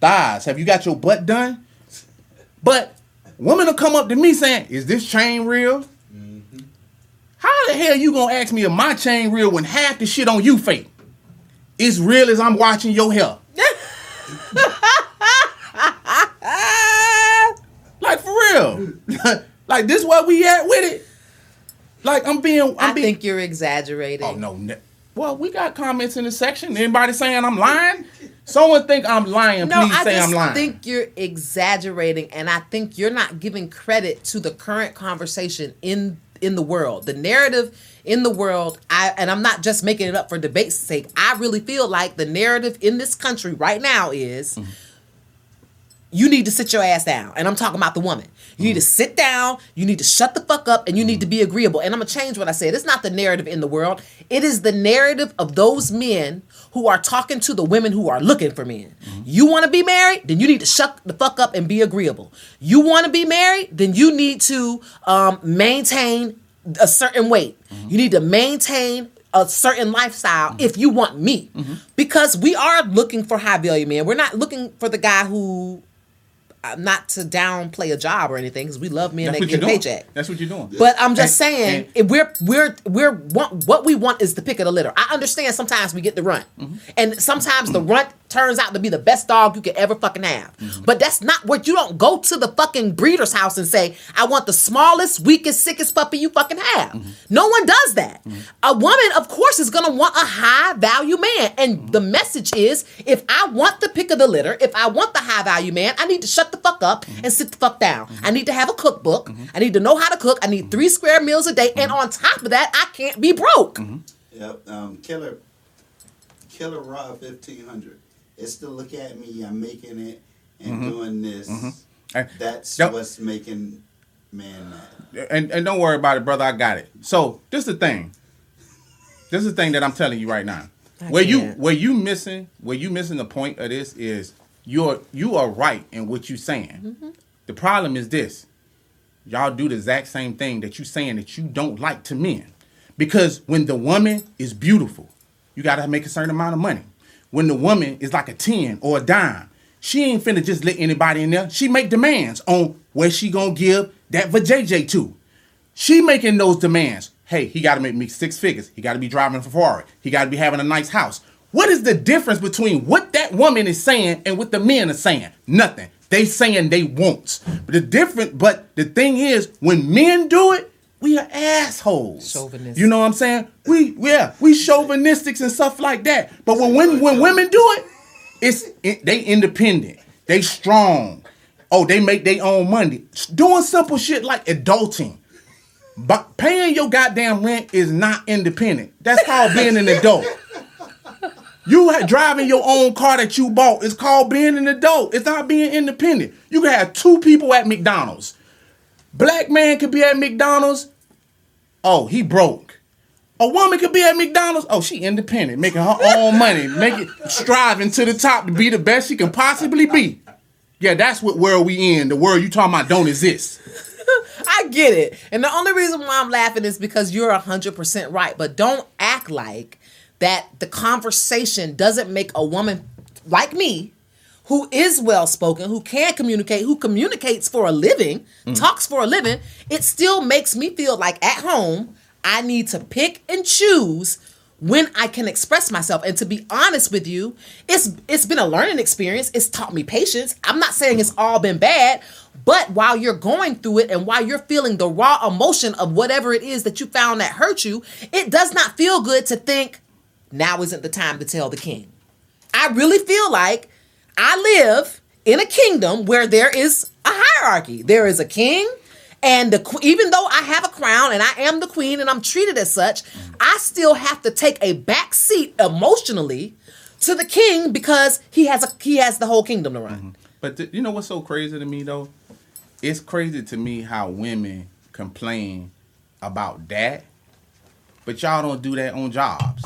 Thighs, have you got your butt done?" But women will come up to me saying, "Is this chain real?" Mm-hmm. How the hell you gonna ask me if my chain real when half the shit on you fake? It's real as I'm watching your hair. (laughs) like for real. (laughs) like this what we at with it. Like I'm being I'm I being think you're exaggerating. Oh no. Well, we got comments in the section. Anybody saying I'm lying? Someone think I'm lying, No, please I say I'm lying. think you're exaggerating, and I think you're not giving credit to the current conversation in in the world, the narrative in the world. I and I'm not just making it up for debate's sake. I really feel like the narrative in this country right now is. Mm-hmm. You need to sit your ass down. And I'm talking about the woman. You need to Mm-hmm. sit down, you need to shut the fuck up, and you need to be agreeable. And I'm gonna change what I said. It's not the narrative in the world, it is the narrative of those men who are talking to the women who are looking for men. You wanna be married? Then you need to shut the fuck up and be agreeable. You wanna be married? Then you need to um, maintain a certain weight. You need to maintain a certain lifestyle if you want me. Because we are looking for high value men. We're not looking for the guy who not to downplay a job or anything because we love men That's that get a paycheck. That's what you're doing. But I'm just And- saying, and- if we're we're we're want, what we want is the pick of the litter. I understand sometimes we get the runt, Mm-hmm. and sometimes the runt turns out to be the best dog you could ever fucking have. Mm-hmm. But that's not what you don't go to the fucking breeder's house and say, "I want the smallest, weakest, sickest puppy you fucking have." Mm-hmm. No one does that. A woman, of course, is gonna want a high value man, and Mm-hmm. the message is, if I want the pick of the litter, if I want the high value man, I need to shut the fuck up Mm-hmm. and sit the fuck down. I need to have a cookbook. I need to know how to cook. I need three square meals a day, and on top of that, I can't be broke. Yep. Um, Killer, Killer Raw fifteen hundred. It's to look at me. I'm making it and doing this. And- That's Yep. what's making man mad. and and don't worry about it, brother. I got it. So this is the thing. This is the thing that I'm telling you right now. I Where you can't. where you missing where you missing the point of this is you're you are right in what you're saying. Mm-hmm. The problem is this. Y'all do the exact same thing that you saying that you don't like to men. Because when the woman is beautiful, you gotta make a certain amount of money. When the woman is like a 10 or a dime, she ain't finna just let anybody in there. She make demands on where she gonna give that vajayjay to. She making those demands. Hey, he got to make me six figures. He got to be driving a Ferrari. He got to be having a nice house. What is the difference between what that woman is saying and what the men are saying? Nothing. They saying they wants. But the different. But the thing is, when men do it, we are assholes. Chauvinistic. You know what I'm saying? We yeah, we chauvinistics and stuff like that. But when when, when women do it, it's it, they independent. They strong. Oh, they make their own money. Doing simple shit like adulting. But paying your goddamn rent is not independent. That's called being an adult. You driving your own car that you bought is called being an adult. It's not being independent. You can have two people at McDonald's. Black man could be at McDonald's. Oh, he broke. A woman could be at McDonald's. Oh, she independent, making her own money, (laughs) making striving to the top to be the best she can possibly be. Yeah, that's what world we in. The world you talking about don't exist. (laughs) I get it. And the only reason why I'm laughing is because you're 100% right. But don't act like that the conversation doesn't make a woman like me, who is well spoken, who can communicate, who communicates for a living, mm. talks for a living, it still makes me feel like at home, I need to pick and choose when I can express myself. And to be honest with you, it's it's been a learning experience. It's taught me patience. I'm not saying it's all been bad, but while you're going through it and while you're feeling the raw emotion of whatever it is that you found that hurt you, it does not feel good to think now isn't the time to tell the king. I really feel like I live in a kingdom where there is a hierarchy. There is a king, and the even though I have a crown and I am the queen and I'm treated as such, I still have to take a back seat emotionally to the king because he has a he has the whole kingdom to run. Mm-hmm. But th- you know what's so crazy to me though? It's crazy to me how women complain about that, but y'all don't do that on jobs.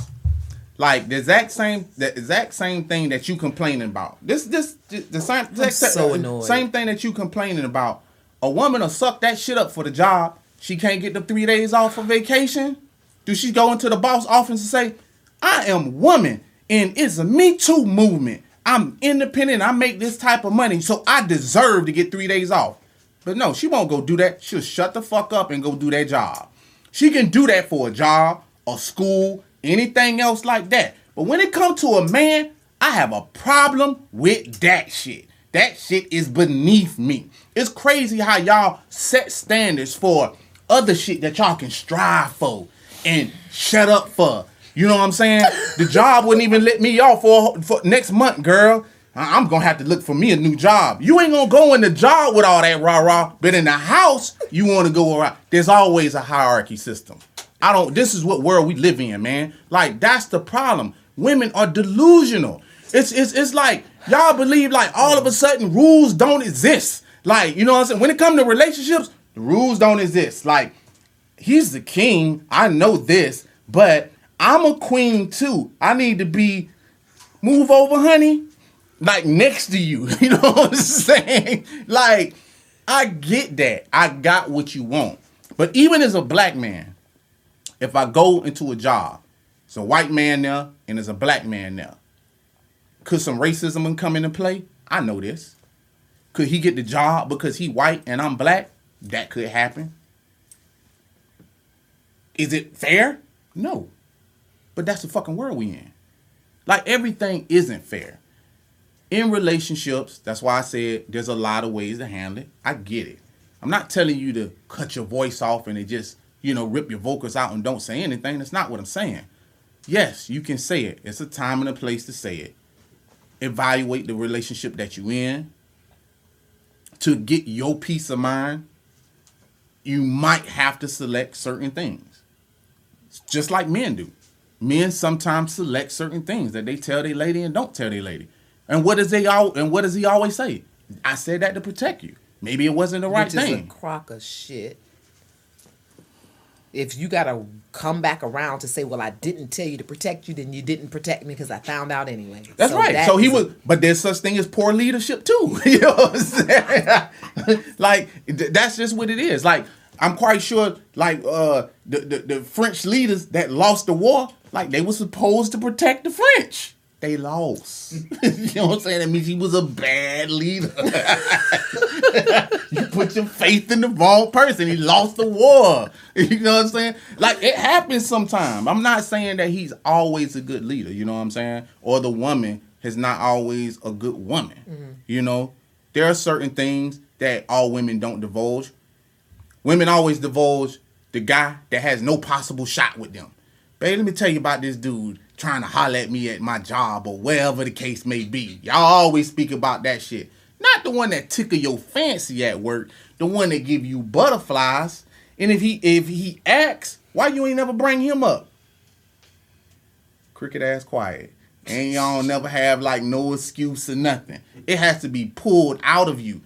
Like the exact same, the exact same thing that you complaining about. This, this, the same, exact- so annoyed. same thing that you complaining about. A woman will suck that shit up for the job. She can't get the three days off for vacation. Do she go into the boss office and say, "I am woman and it's a Me Too movement. I'm independent. I make this type of money, so I deserve to get three days off." But no, she won't go do that. She'll shut the fuck up and go do that job. She can do that for a job, a school, anything else like that. But when it comes to a man, I have a problem with that shit. That shit is beneath me. It's crazy how y'all set standards for other shit that y'all can strive for and shut up for. You know what I'm saying? The (laughs) job wouldn't even let me off for, for next month, girl. I'm gonna have to look for me a new job. You ain't gonna go in the job with all that rah rah, but in the house you want to go around. There's always a hierarchy system. I don't. This is what world we live in, man. Like that's the problem. Women are delusional. It's it's it's like y'all believe like all of a sudden rules don't exist. Like you know what I'm saying. When it comes to relationships, the rules don't exist. Like he's the king. I know this, but I'm a queen too. I need to be move over, honey. Like next to you. (laughs) You know what I'm saying? Like, I get that. I got what you want. But even as a black man, if I go into a job, it's a white man there and there's a black man there. Could some racism come into play? I know this. Could he get the job because he white and I'm black? That could happen. Is it fair? No. But that's the fucking world we in. Like everything isn't fair. In relationships, that's why I said there's a lot of ways to handle it. I get it. I'm not telling you to cut your voice off and it just, you know, rip your vocals out and don't say anything. That's not what I'm saying. Yes, you can say it. It's a time and a place to say it. Evaluate the relationship that you're in. To get your peace of mind, you might have to select certain things. Just like men do. Men sometimes select certain things that they tell their lady and don't tell their lady. And what does they all and what does he always say? I said that to protect you. Maybe it wasn't the right which is a thing. crock of shit. If you gotta come back around to say, "Well, I didn't tell you to protect you," then you didn't protect me because I found out anyway. That's So right. that So he was, but there's such thing as poor leadership too. (laughs) you know what I'm saying? (laughs) like th- that's just what it is. Like I'm quite sure, like uh, the, the the French leaders that lost the war, like they were supposed to protect the French. They lost. (laughs) you know what I'm saying? That means he was a bad leader. (laughs) you put your faith in the wrong person. He lost the war. (laughs) You know what I'm saying? Like it happens sometimes. I'm not saying that he's always a good leader. You know what I'm saying? Or the woman is not always a good woman. Mm-hmm. You know, there are certain things that all women don't divulge. Women always divulge the guy that has no possible shot with them. Babe, let me tell you about this dude trying to holler at me at my job or wherever the case may be. Y'all always speak about that shit. Not the one that tickle your fancy at work, the one that give you butterflies And if he if he acts, why you ain't never bring him up? Cricket ass quiet. And y'all never have like no excuse or nothing. It has to be pulled out of you.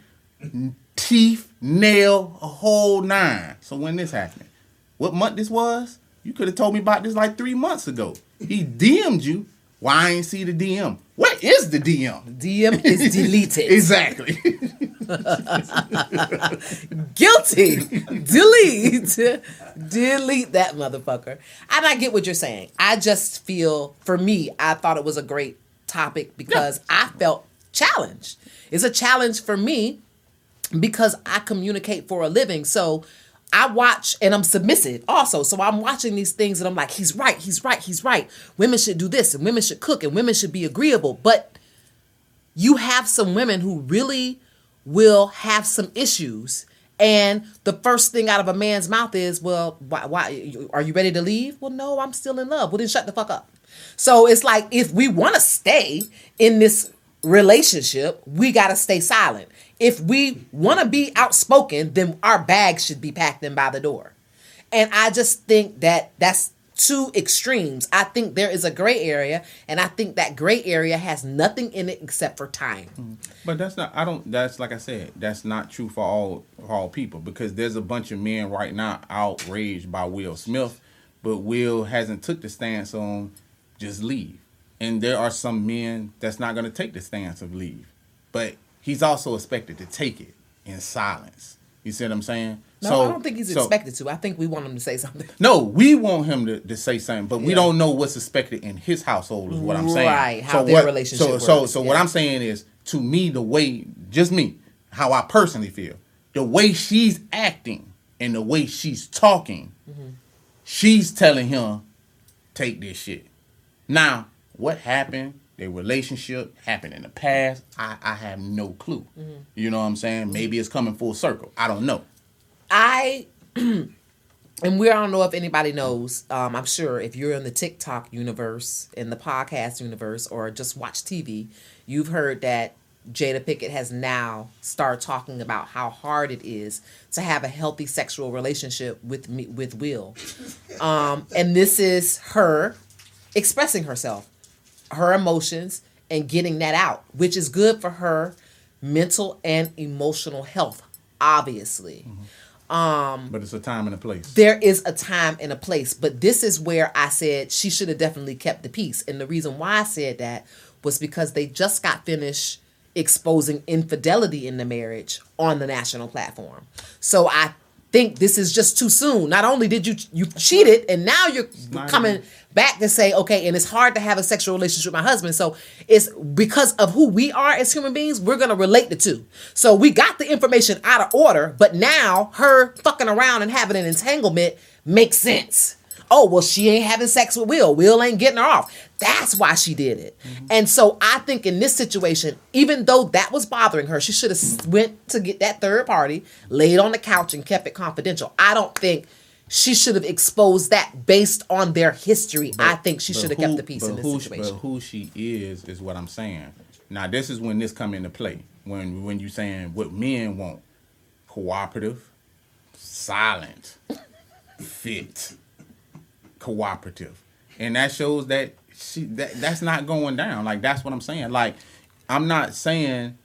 Teeth, nail, a whole nine. So when this happened, what month this was? You could have told me about this like three months ago. He DM'd you. Why I ain't see the DM? What is the DM? DM is deleted. (laughs) Exactly. (laughs) Guilty. Delete. (laughs) Delete that motherfucker. And I get what you're saying. I just feel, for me, I thought it was a great topic because I felt challenged. It's a challenge for me because I communicate for a living. So I watch and I'm submissive also. So I'm watching these things and I'm like, he's right, he's right, he's right. Women should do this and women should cook and women should be agreeable. But you have some women who really will have some issues. And the first thing out of a man's mouth is, well, why, why are you ready to leave? Well, no, I'm still in love. Well, then shut the fuck up. So it's like if we want to stay in this relationship, we got to stay silent. If we want to be outspoken, then our bags should be packed in by the door. And I just think that that's two extremes. I think there is a gray area, and I think that gray area has nothing in it except for time. Hmm. But that's not. I don't. That's like I said. That's not true for all for all people because there's a bunch of men right now outraged by Will Smith, but Will hasn't took the stance on just leave, and there are some men that's not going to take the stance of leave, but he's also expected to take it in silence. You see what I'm saying? No, I don't think he's so- expected to. I think we want him to say something. No, we want him to, to say something, but we don't know what's expected in his household. Is what I'm saying. Right, how their relationship So, so, works, so what yeah. I'm saying is, to me, the way, just me, how I personally feel, the way she's acting and the way she's talking, Mm-hmm. she's telling him, take this shit. Now, what happened? Their relationship happened in the past. I, I have no clue. Mm-hmm. You know what I'm saying? Maybe it's coming full circle. I don't know. I (clears throat) and we don't know if anybody knows. Um, I'm sure if you're in the TikTok universe, in the podcast universe, or just watch TV, you've heard that Jada Pinkett has now started talking about how hard it is to have a healthy sexual relationship with me with Will. (laughs) Um, and this is her expressing herself, her emotions, and getting that out, which is good for her mental and emotional health, obviously. Um But it's a time and a place. there is a time and a place but this is where i said she should have definitely kept the peace. And the reason why i said that was because they just got finished exposing infidelity in the marriage on the national platform. So i think this is just too soon. Not only did you you cheated and now you're coming back to say okay and it's hard to have a sexual relationship with my husband. So it's because of who we are as human beings we're going to relate the two. So we got the information out of order but now her fucking around and having an entanglement makes sense. Oh well she ain't having sex with will. Will ain't getting her off that's why she did it and so i think in this situation even though that was bothering her she should have went to get that third party laid on the couch and kept it confidential i don't think she should have exposed that based on their history. I think she should have kept the peace in this who, situation. But who she is is what I'm saying. Now this is when this come into play. When when you saying what men want, cooperative, silent, (laughs) fit, cooperative, and that shows that she that that's not going down. Like that's what I'm saying. Like I'm not saying.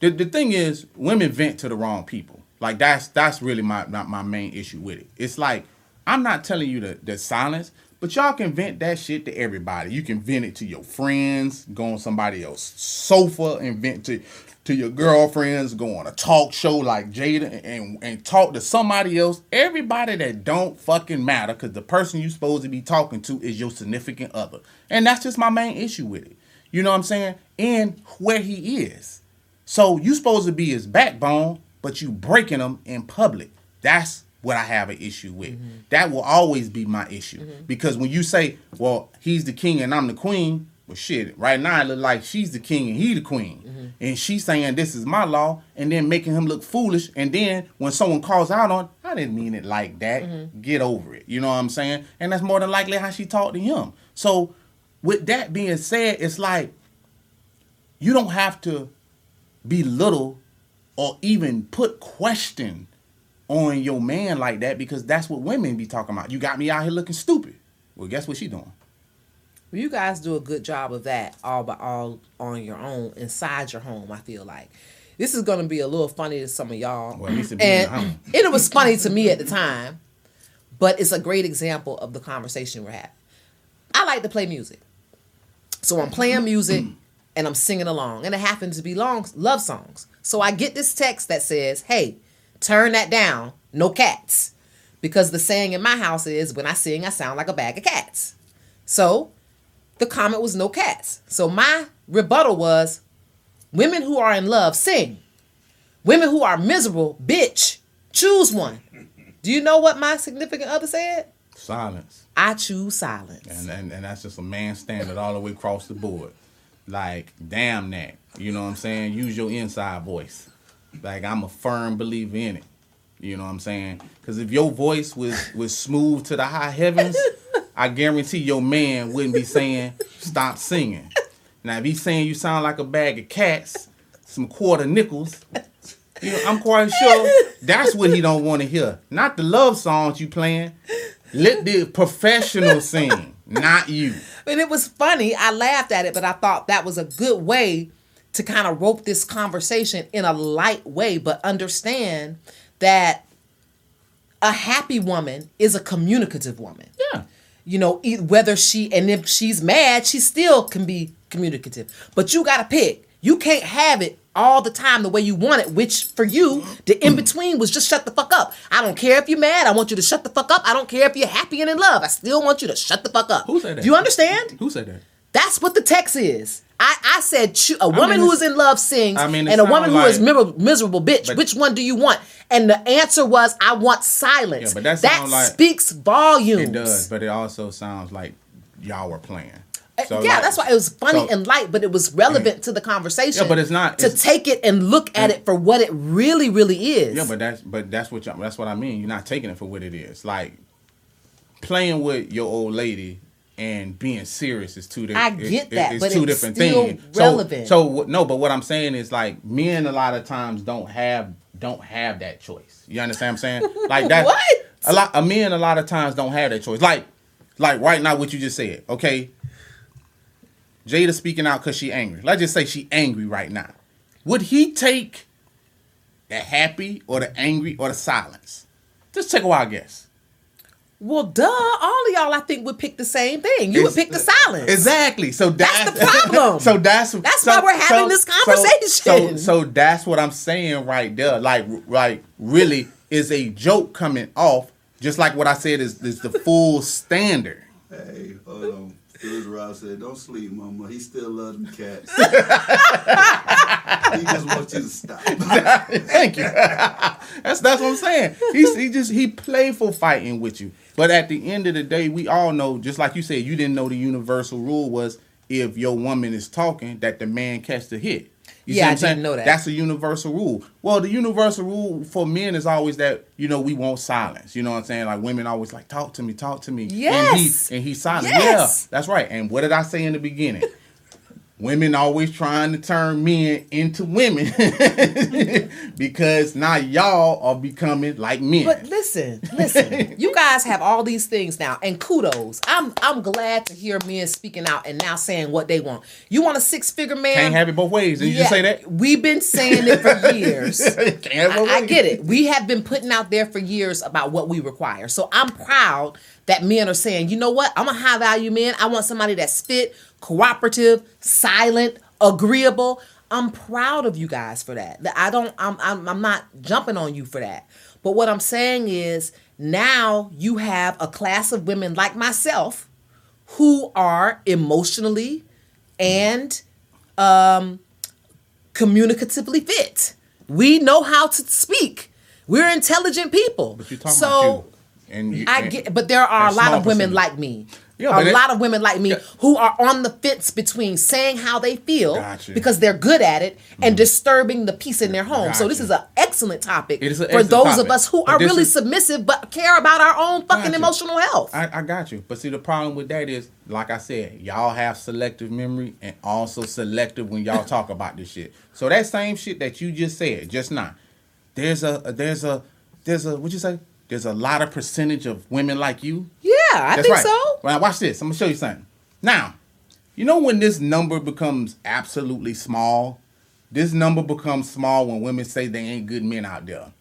The, the thing is, women vent to the wrong people. Like that's that's really my not my main issue with it. It's like I'm not telling you to, to silence, but y'all can vent that shit to everybody. You can vent it to your friends, go on somebody else's sofa and vent to to your girlfriends, go on a talk show like Jada and and talk to somebody else. Everybody that don't fucking matter, cause the person you supposed to be talking to is your significant other. And that's just my main issue with it. You know what I'm saying? And where he is. So you supposed to be his backbone, but you breaking him in public. That's what I have an issue with. Mm-hmm. That will always be my issue. Mm-hmm. Because when you say, well, he's the king and I'm the queen, well shit, right now it look like she's the king and he the queen. Mm-hmm. And she's saying this is my law and then making him look foolish. And then when someone calls out on, I didn't mean it like that. Mm-hmm. Get over it. You know what I'm saying? And that's more than likely how she talked to him. So with that being said, it's like you don't have to belittle or even put question on your man like that because that's what women be talking about. You got me out here looking stupid. Well, guess what she doing? Well, you guys do a good job of that all by all on your own inside your home. I feel like this is going to be a little funny to some of y'all, Well, it and it was funny to me at the time, but it's a great example of the conversation we're having. I like to play music, so I'm playing music and I'm singing along, and it happens to be long love songs. So I get this text that says, "Hey, turn that down, no cats," because the saying in my house is, "When I sing, I sound like a bag of cats." So the comment was no cats. So my rebuttal was women who are in love sing. Women who are miserable, bitch, choose one. Do you know what my significant other said? Silence. I choose silence. And, and and that's just a man standard all the way across the board. Like, damn that. You know what I'm saying? Use your inside voice. Like I'm a firm believer in it. You know what I'm saying? Because if your voice was was smooth to the high heavens, (laughs) I guarantee your man wouldn't be saying stop singing. Now if he's saying you sound like a bag of cats, some quarter nickels, you know, I'm quite sure that's what he don't want to hear. Not the love songs you playing. Let the professional sing, not you. And it was funny. I laughed at it, but I thought that was a good way to kind of rope this conversation in a light way, but understand that a happy woman is a communicative woman. Yeah. You know, whether she and if she's mad, she still can be communicative. But you got to pick. You can't have it all the time the way you want it, which for you, the in between was just shut the fuck up. I don't care if you're mad. I want you to shut the fuck up. I don't care if you're happy and in love. I still want you to shut the fuck up. Who said that? Do you understand? Who said that? That's what the text is. I, I said cho- a woman mean, who is in love sings, I mean, and a woman sound who is like- miserable, miserable bitch. But- Which one do you want? And the answer was, I want silence. Yeah, but that that like- speaks volumes. It does, but it also sounds like y'all were playing. So, Uh, yeah, like- that's why it was funny so- and light, but it was relevant to the conversation. Yeah, but it's not- to it's- take it and look at it for what it really, really is. Yeah, but that's but that's what that's what I mean. You're not taking it for what it is. Like playing with your old lady and being serious is two different. I get that, but two it's different still things. relevant. So, so no, but what I'm saying is like men a lot of times don't have don't have that choice. You understand what I'm saying? (laughs) Like that. What? A lot a men a lot of times don't have that choice. Like like right now what you just said. Okay. Jada speaking out because she angry. Let's just say she angry right now. Would he take the happy or the angry or the silence? Just take a wild guess. Well, duh. All of y'all, I think, would pick the same thing. You would pick the silence. Exactly. So that's, That's the (laughs) problem. so that's That's so- why we're having this so- conversation. So, so that's what I'm saying right there. Like like really is a joke coming off, just like what I said is is the full standard. Hey, hold on. Phyllis Ross said, "Don't sleep, Mama. He still loves them cats. (laughs) he just wants you to stop." (laughs) Thank you. (laughs) that's that's what I'm saying. He's he just he playful fighting with you. But at the end of the day, we all know, just like you said, you didn't know the universal rule was if your woman is talking, that the man catch the hit. You see Yeah, what I I'm saying? didn't know that. That's a universal rule. Well, the universal rule for men is always that, you know, we want silence. You know what I'm saying? Like women always like, talk to me, talk to me. Yes. And he and he's silent. Yes. Yeah, that's right. And what did I say in the beginning? Women always trying to turn men into women (laughs) because now y'all are becoming like men. But listen, listen. (laughs) you guys have all these things now, and kudos. I'm I'm glad to hear men speaking out and now saying what they want. You want a six figure man? Can't have it both ways. Did you just say that? We've been saying it for (laughs) years. Can't have it both I, I get it. We have been putting out there for years about what we require. So I'm proud that men are saying, you know what? I'm a high value man. I want somebody that's fit, cooperative, silent, agreeable. I'm proud of you guys for that. I don't. I'm. I'm. I'm not jumping on you for that. But what I'm saying is now you have a class of women like myself who are emotionally and um, communicatively fit. We know how to speak. We're intelligent people. But you're talking so about you. And you, I and- get, but there are a a lot of women percentage. like me. Yeah, a lot of women like me Yeah. who are on the fence between saying how they feel Gotcha. because they're good at it and mm-hmm. disturbing the peace in their home. So this is an excellent topic an for excellent those of us who are really is- submissive but care about our own fucking Gotcha. emotional health. I, I got you. But see, the problem with that is, like I said, y'all have selective memory and also selective when y'all talk about this shit. So that same shit that you just said just now, there's a there's a there's a what you say? There's a lot of percentage of women like you. Yeah, I think so. Well, watch this. I'm gonna show you something. Now, you know when this number becomes absolutely small? This number becomes small when women say they ain't good men out there.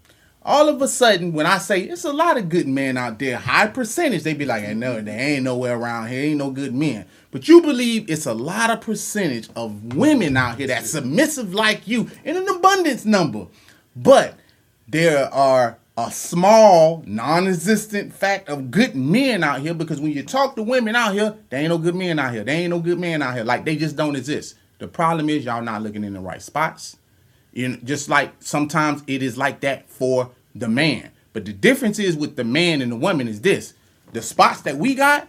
All of a sudden, when I say it's a lot of good men out there, high percentage, they be like, hey, no, there ain't nowhere around here, ain't no good men. But you believe it's a lot of percentage of women out here that's submissive like you in an abundance number. But there are a small, non-existent fact of good men out here because when you talk to women out here, there ain't no good men out here. There ain't no good men out here. Like they just don't exist. The problem is y'all not looking in the right spots. You know, just like sometimes it is like that for the man. But the difference is with the man and the woman is this. The spots that we got,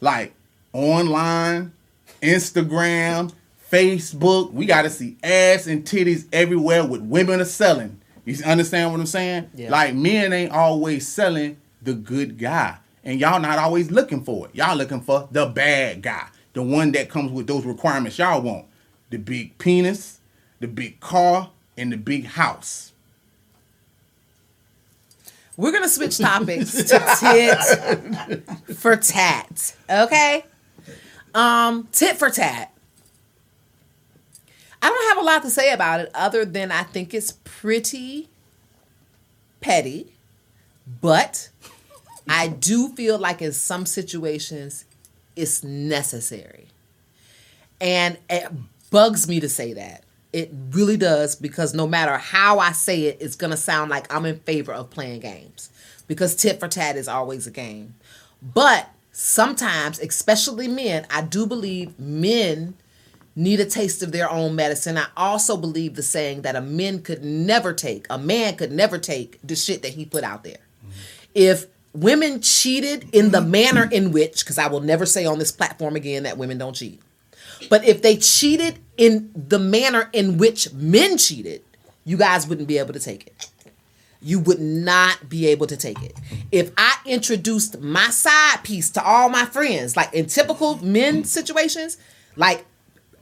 like online, Instagram, Facebook, we gotta see ass and titties everywhere with women are selling. You understand what I'm saying? Yeah. Like men ain't always selling the good guy. And y'all not always looking for it. Y'all looking for the bad guy. The one that comes with those requirements y'all want. The big penis, the big car, and the big house. We're gonna switch topics to tit (laughs) for tat. Okay? Um, tit for tat. I don't have a lot to say about it other than I think it's pretty petty, but I do feel like in some situations it's necessary. And it bugs me to say that. It really does because no matter how I say it, it's going to sound like I'm in favor of playing games because tit for tat is always a game. But sometimes, especially men, I do believe men need a taste of their own medicine. I also believe the saying that a man could never take, a man could never take the shit that he put out there. If women cheated in the manner in which, because I will never say on this platform again that women don't cheat, but if they cheated in the manner in which men cheated, you guys wouldn't be able to take it. You would not be able to take it. If I introduced my side piece to all my friends, like in typical men situations, like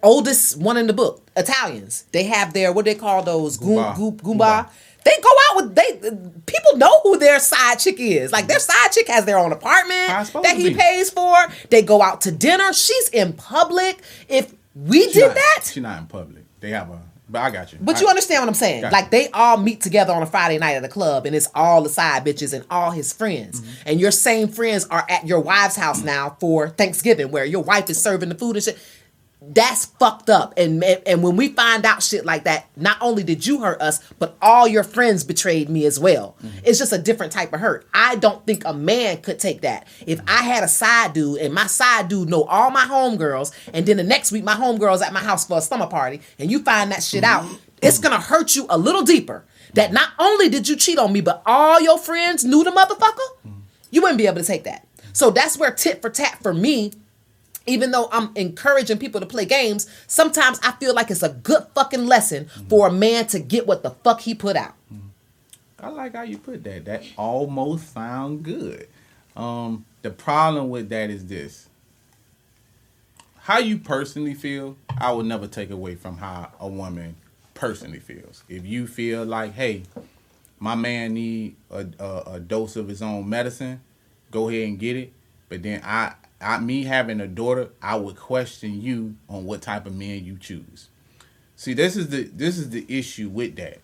oldest one in the book, Italians, they have their what they call those goom, Goomba. goom, goomba. They go out with they people know who their side chick is. Like their side chick has their own apartment How it's supposed that he pays for. They go out to dinner. She's in public. If we She did not- that, she's not in public. They have a. But I got you. but I- you understand what I'm saying? Like you. they all meet together on a Friday night at a club, and it's all the side bitches and all his friends. Mm-hmm. And your same friends are at your wife's house now for Thanksgiving, where your wife is serving the food and shit. That's fucked up. And and when we find out shit like that, not only did you hurt us, but all your friends betrayed me as well. Mm-hmm. It's just a different type of hurt. I don't think a man could take that. If I had a side dude and my side dude know all my homegirls, and then the next week my homegirls at my house for a summer party, and you find that shit out, it's gonna hurt you a little deeper. That not only did you cheat on me, but all your friends knew the motherfucker. You wouldn't be able to take that. So that's where tit for tat for me even though I'm encouraging people to play games, sometimes I feel like it's a good fucking lesson for a man to get what the fuck he put out. I like how you put that. That almost sound good. Um, the problem with that is this. How you personally feel, I will never take away from how a woman personally feels. If you feel like, hey, my man need a, a, a dose of his own medicine, go ahead and get it. But then I, I, me having a daughter, I would question you on what type of man you choose. See, this is the this is the issue with that.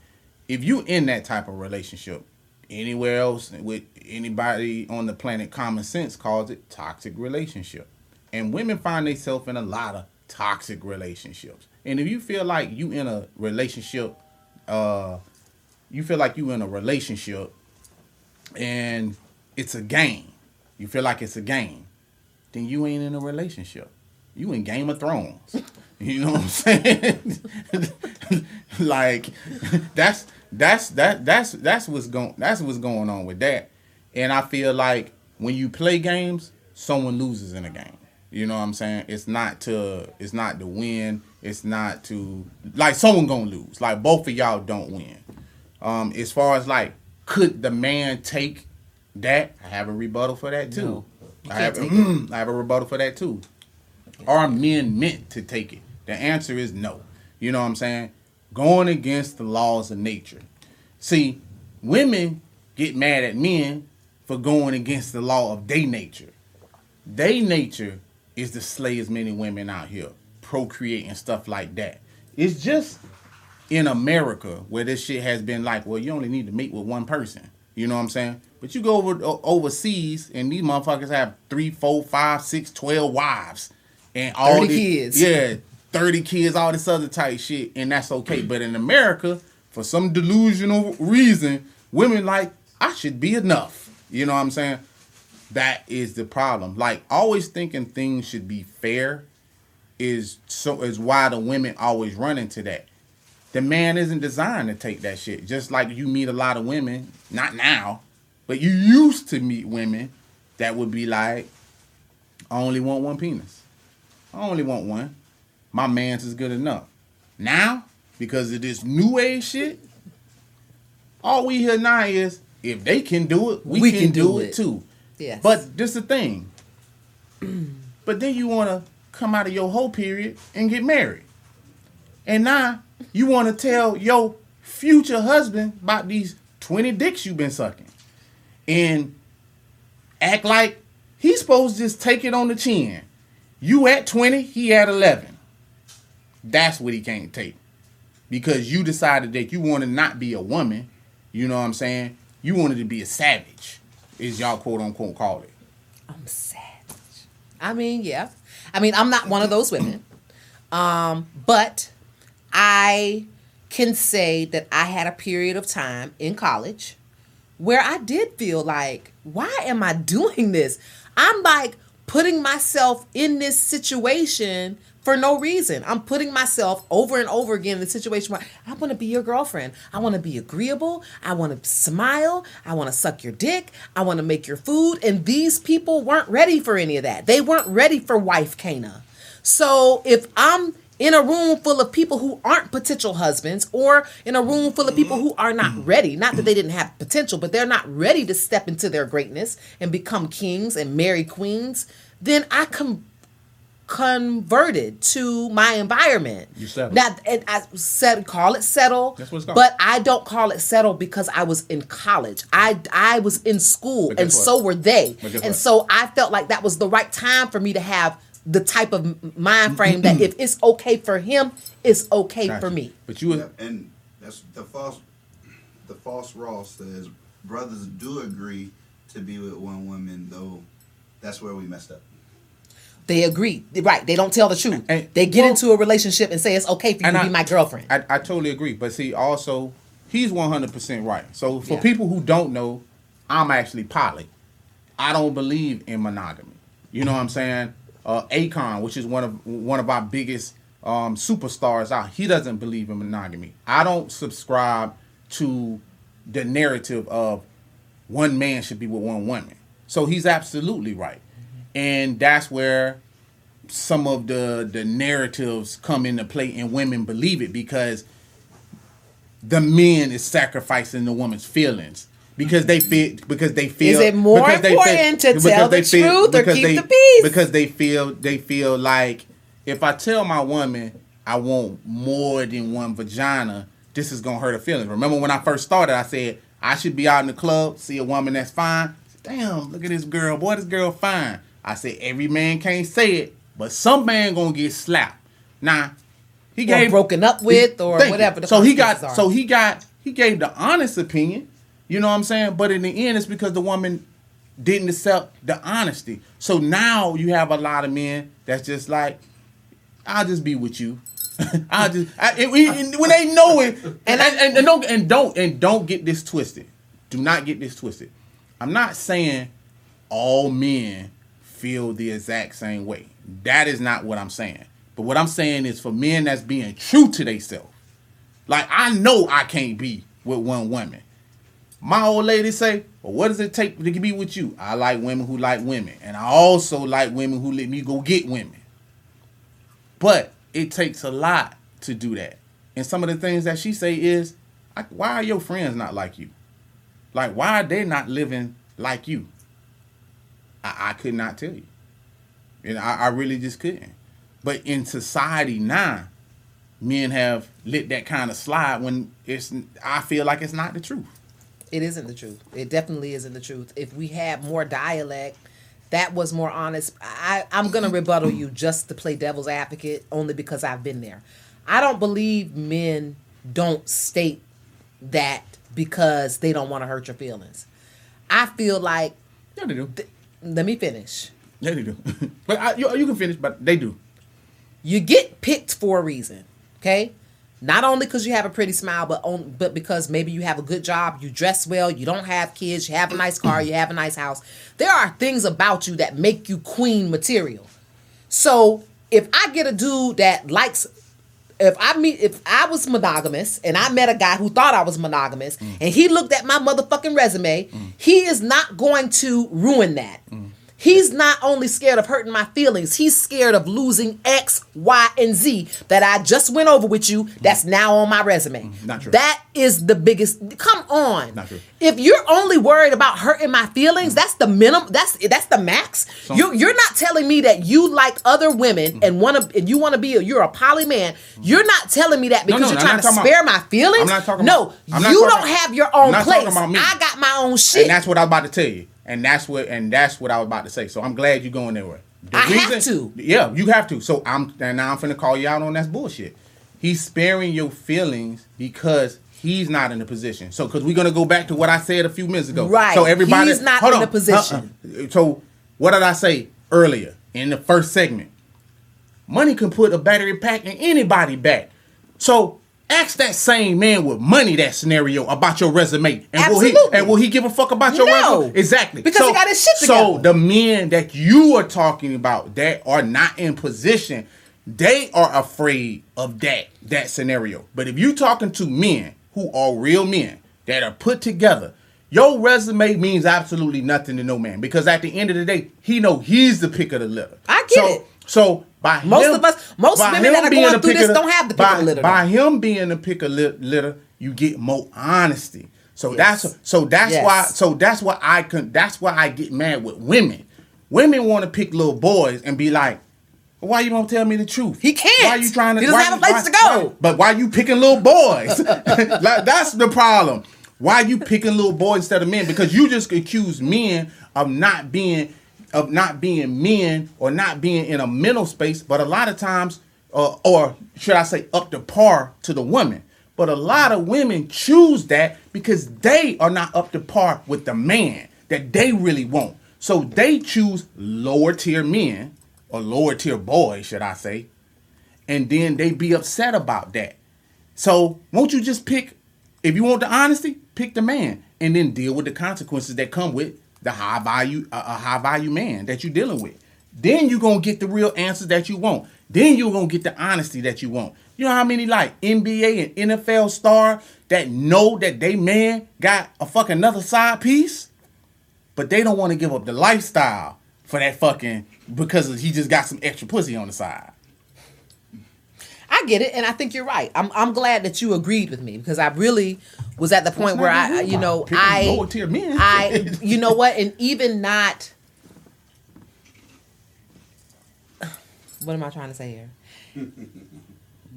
If you in that type of relationship, anywhere else with anybody on the planet, common sense calls it toxic relationship. And women find themselves in a lot of toxic relationships. And if you feel like you in a relationship, uh, you feel like you in a relationship and it's a game. You feel like it's a game, then you ain't in a relationship. You in Game of Thrones. (laughs) You know what I'm saying? (laughs) like that's that's that that's that's what's going that's what's going on with that. And I feel like when you play games, someone loses in a game. You know what I'm saying? It's not to it's not to win. It's not to like someone gonna lose. Like both of y'all don't win. Um, as far as like, could the man take that? I have a rebuttal for that too. No, I have, it. Mm, I have a rebuttal for that too. Are men meant to take it? The answer is no. You know what I'm saying? Going against the laws of nature. See, women get mad at men for going against the law of their nature. They nature is to slay as many women out here, procreate and stuff like that. It's just in America where this shit has been like, well, you only need to meet with one person. You know what I'm saying? But you go over overseas and these motherfuckers have three, four, five, six, twelve wives and all 30 this- kids. Yeah, thirty kids, all this other type shit, and that's okay. But in America, for some delusional reason, women like I should be enough. You know what I'm saying? That is the problem. Like always thinking things should be fair is so is why the women always run into that. The man isn't designed to take that shit. Just like you meet a lot of women, not now, but you used to meet women that would be like, I only want one penis. I only want one. My man's is good enough. Now, because of this new age shit, all we hear now is if they can do it, we, We can, can do, do it it. too. Yes. But this the thing. (clears throat) but then you want to come out of your whole period and get married. And now you want to tell your future husband about these 20 dicks you've been sucking. And act like he's supposed to just take it on the chin. You at 20, he at 11. That's what he can't take. Because you decided that you want to not be a woman. You know what I'm saying? You wanted to be a savage, is y'all quote unquote call it. I'm savage. I mean, yeah. I mean, I'm not one of those women. Um, but I can say that I had a period of time in college where I did feel like, why am I doing this? I'm like putting myself in this situation for no reason. I'm putting myself over and over again in the situation where I want to be your girlfriend. I want to be agreeable. I want to smile. I want to suck your dick. I want to make your food. And these people weren't ready for any of that. They weren't ready for wife Kaynah. So if I'm in a room full of people who aren't potential husbands or in a room full of people who are not mm-hmm. ready not that they didn't have potential but they're not ready to step into their greatness and become kings and marry queens then i com- converted to my environment You settled. now and i said call it settle That's what it's called. but i don't call it settle because i was in college i i was in school and what? so were they and what? so i felt like that was the right time for me to have the type of mind frame that if it's okay for him, it's okay Gotcha. for me. But you was Yep, and that's the false. The false Ross says brothers do agree to be with one woman, though. That's where we messed up. They agree, right? They don't tell the truth. And- they get well- into a relationship and say it's okay for you to I- be my girlfriend. I, I totally agree. But see, also, he's 100% right. So for Yeah. people who don't know, I'm actually poly. I don't believe in monogamy. You know what I'm saying? Uh, Akon, which is one of one of our biggest um, superstars out, he doesn't believe in monogamy. I don't subscribe to the narrative of one man should be with one woman. So he's absolutely right, and that's where some of the the narratives come into play and women believe it because the men is sacrificing the woman's feelings because they feel because they feel it more because they important to because tell the they feel- truth or because keep they- the peace? because they feel they feel like if I tell my woman I want more than one vagina this is gonna hurt her feelings. Remember when I first started I said I should be out in the club see a woman that's fine. Damn look at this girl. Boy this girl fine. I said every man can't say it but some man gonna get slapped. Now he gave broken up with, or whatever so he got are. so he got he gave the honest opinion. You know what I'm saying? But in the end, it's because the woman didn't accept the honesty. So now you have a lot of men that's just like, I'll just be with you. (laughs) I'll just I, we- and when they know it, and and, and, and don't and don't and don't get this twisted. Do not get this twisted. I'm not saying all men feel the exact same way. That is not what I'm saying. But what I'm saying is for men that's being true to themselves. Like I know I can't be with one woman. My old lady say, "Well, what does it take to be with you?" I like women who like women, and I also like women who let me go get women. But it takes a lot to do that. And some of the things that she say is, "Why are your friends not like you? Like, why are they not living like you?" I, I could not tell you. And I, I really just couldn't. But in society now, men have let that kind of slide when it's I feel like it's not the truth. It isn't the truth. It definitely isn't the truth. If we had more dialect, that was more honest. I, I'm gonna rebuttal you just to play devil's advocate, only because I've been there. I don't believe men don't state that because they don't want to hurt your feelings. I feel like Yeah, they do. let me finish. Yeah, they do. (laughs) but I, you, you can finish, but they do. You get picked for a reason, okay? Not only because you have a pretty smile, but on, but because maybe you have a good job, you dress well, you don't have kids, you have a nice car, you have a nice house. There are things about you that make you queen material. So if I get a dude that likes, if I meet, if I was monogamous and I met a guy who thought I was monogamous mm. and he looked at my motherfucking resume, mm. he is not going to ruin that. Mm. He's not only scared of hurting my feelings, he's scared of losing X, Y, and Z that I just went over with you that's now on my resume. Mm, not true. That is the biggest come on. Not true. If you're only worried about hurting my feelings, that's the minimum that's that's the max. you you're not telling me that you like other women mm-hmm. and want to and you want to be a, you're a poly man. Mm-hmm. You're not telling me that because no, you're trying to talking about- spare my feelings. I'm not talking no, about- you don't have your I'm own place. about me. I got my own shit. And that's what I'm about to tell you. And that's what and that's what I was about to say. So I'm glad you're going there. The I have to. Yeah, you have to. So I'm and now I'm finna call you out on that bullshit. He's sparing your feelings because he's not in a position. So because we're gonna go back to what I said a few minutes ago. Right. So everybody He's not in on. a position. Uh-uh. So what did I say earlier in the first segment? Money can put a battery pack in anybody back. So ask that same man with money that scenario about your resume. And will he and will he give a fuck about your No. resume? Exactly. Because he got his shit So the men that you are talking about that are not in position, they are afraid of that that scenario. But if you're talking to men who are real men that are put together, your resume means absolutely nothing to no man because at the end of the day, he know he's the pick of the litter. I get so, it. So by Most him- of us- most women that are going through this don't have the pick by, of litter, By him being the pick lit- litter, you get more honesty. So Yes. that's so that's Yes. why so that's why I can that's why I get mad with women. Women want to pick little boys and be like, why you don't tell me the truth? He can't. Why are you trying to? He doesn't why have a place why- to go. why- but why you picking little boys? (laughs) like, that's the problem. Why you picking little boys instead of men? Because you just accuse men of not being of not being men or not being in a mental space. But a lot of times, uh, or should I say, up to par to the women. But a lot of women choose that because they are not up to par with the man that they really want. So they choose lower tier men or lower tier boys, should I say, and then they be upset about that. So won't you just pick, if you want the honesty, pick the man, and then deal with the consequences that come with the high value, a, a high value man that you're dealing with. Then you're gonna get the real answers that you want. Then you're gonna get the honesty that you want. You know how many like NBA and NFL star that know that they man got a fucking another side piece, but they don't want to give up the lifestyle for that fucking because he just got some extra pussy on the side. I get it, and I think you're right. I'm I'm glad that you agreed with me because I really was at the point where I, you know, I. I, (laughs) you know what, and even not. What am I trying to say here?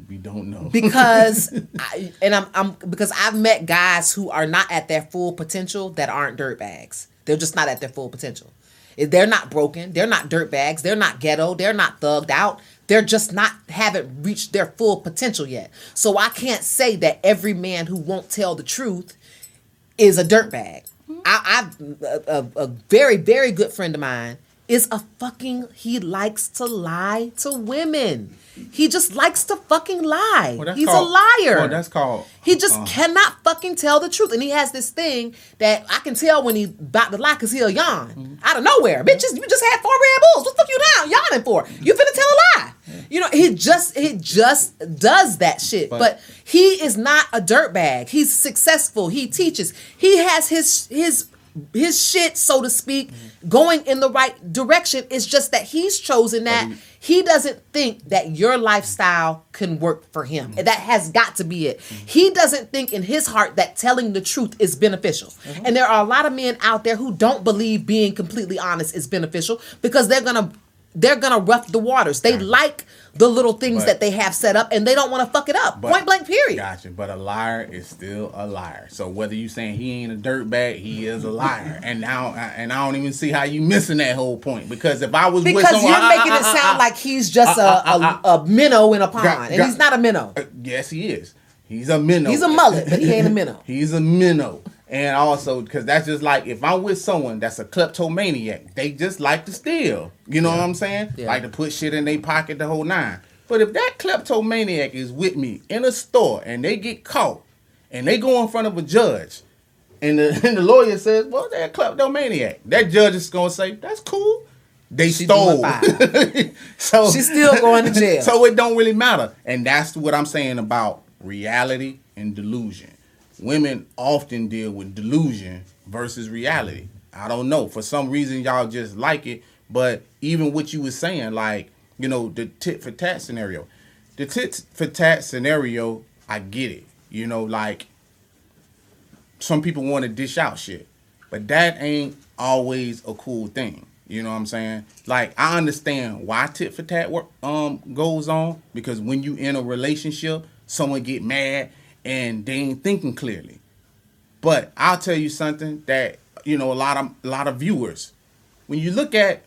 We don't know. because (laughs) I, and I'm, I'm because I've met guys who are not at their full potential that aren't dirt bags. They're just not at their full potential. They're not broken. They're not dirt bags. They're not ghetto. They're not thugged out. They're just not haven't reached their full potential yet. So I can't say that every man who won't tell the truth is a dirtbag. Mm-hmm. I, I a, a, a very very good friend of mine is a fucking. He likes to lie to women. He just likes to fucking lie. Well, He's called- a liar. well, that's called, He just uh, cannot fucking tell the truth, and he has this thing that I can tell when he about to lie because he'll yawn Mm-hmm. out of nowhere. Bitches, you just had four Red Bulls. What the fuck you down yawning for? You finna tell a lie. You know, he just he just does that shit. But, But- he is not a dirtbag. He's successful. He teaches. He has his his his shit, so to speak, going in the right direction. It's just that he's chosen that. He doesn't think that your lifestyle can work for him. Mm-hmm. That has got to be it. Mm-hmm. He doesn't think in his heart that telling the truth is beneficial. Mm-hmm. And there are a lot of men out there who don't believe being completely honest is beneficial because they're going to they're gonna rough the waters. They like the little things But- that they have set up, and they don't want to fuck it up. But- Point blank. Period. Gotcha. But a liar is still a liar. So whether you saying he ain't a dirtbag, he is a liar. (laughs) and now, and I don't even see how you missing that whole point. Because if I was with Because someone, you're making it sound like he's just a, a, a minnow in a pond, Got- and got- he's not a minnow. Uh, yes, he is. He's a minnow. He's a mullet, but he ain't a minnow. (laughs) He's a minnow. And also, because that's just like if I'm with someone that's a kleptomaniac, they just like to steal. You know what I'm saying? Yeah. Like to put shit in their pocket the whole nine. But if that kleptomaniac is with me in a store and they get caught and they go in front of a judge and the, (laughs) and the lawyer says, well, they're a kleptomaniac, that judge is going to say, that's cool. They She stole. (laughs) so She's still going to (laughs) jail. so it don't really matter. And that's what I'm saying about reality and delusion. Women often deal with delusion versus reality. I don't know. For some reason y'all just like it. But even what you was saying, like, you know, the tit for tat scenario. The tit for tat scenario, I get it. You know, like some people want to dish out shit. But that ain't always a cool thing. You know what I'm saying? Like I understand why tit for tat work um goes on because when you in a relationship, someone get mad and they ain't thinking clearly. But I'll tell you something that you know a lot of a lot of viewers when you look at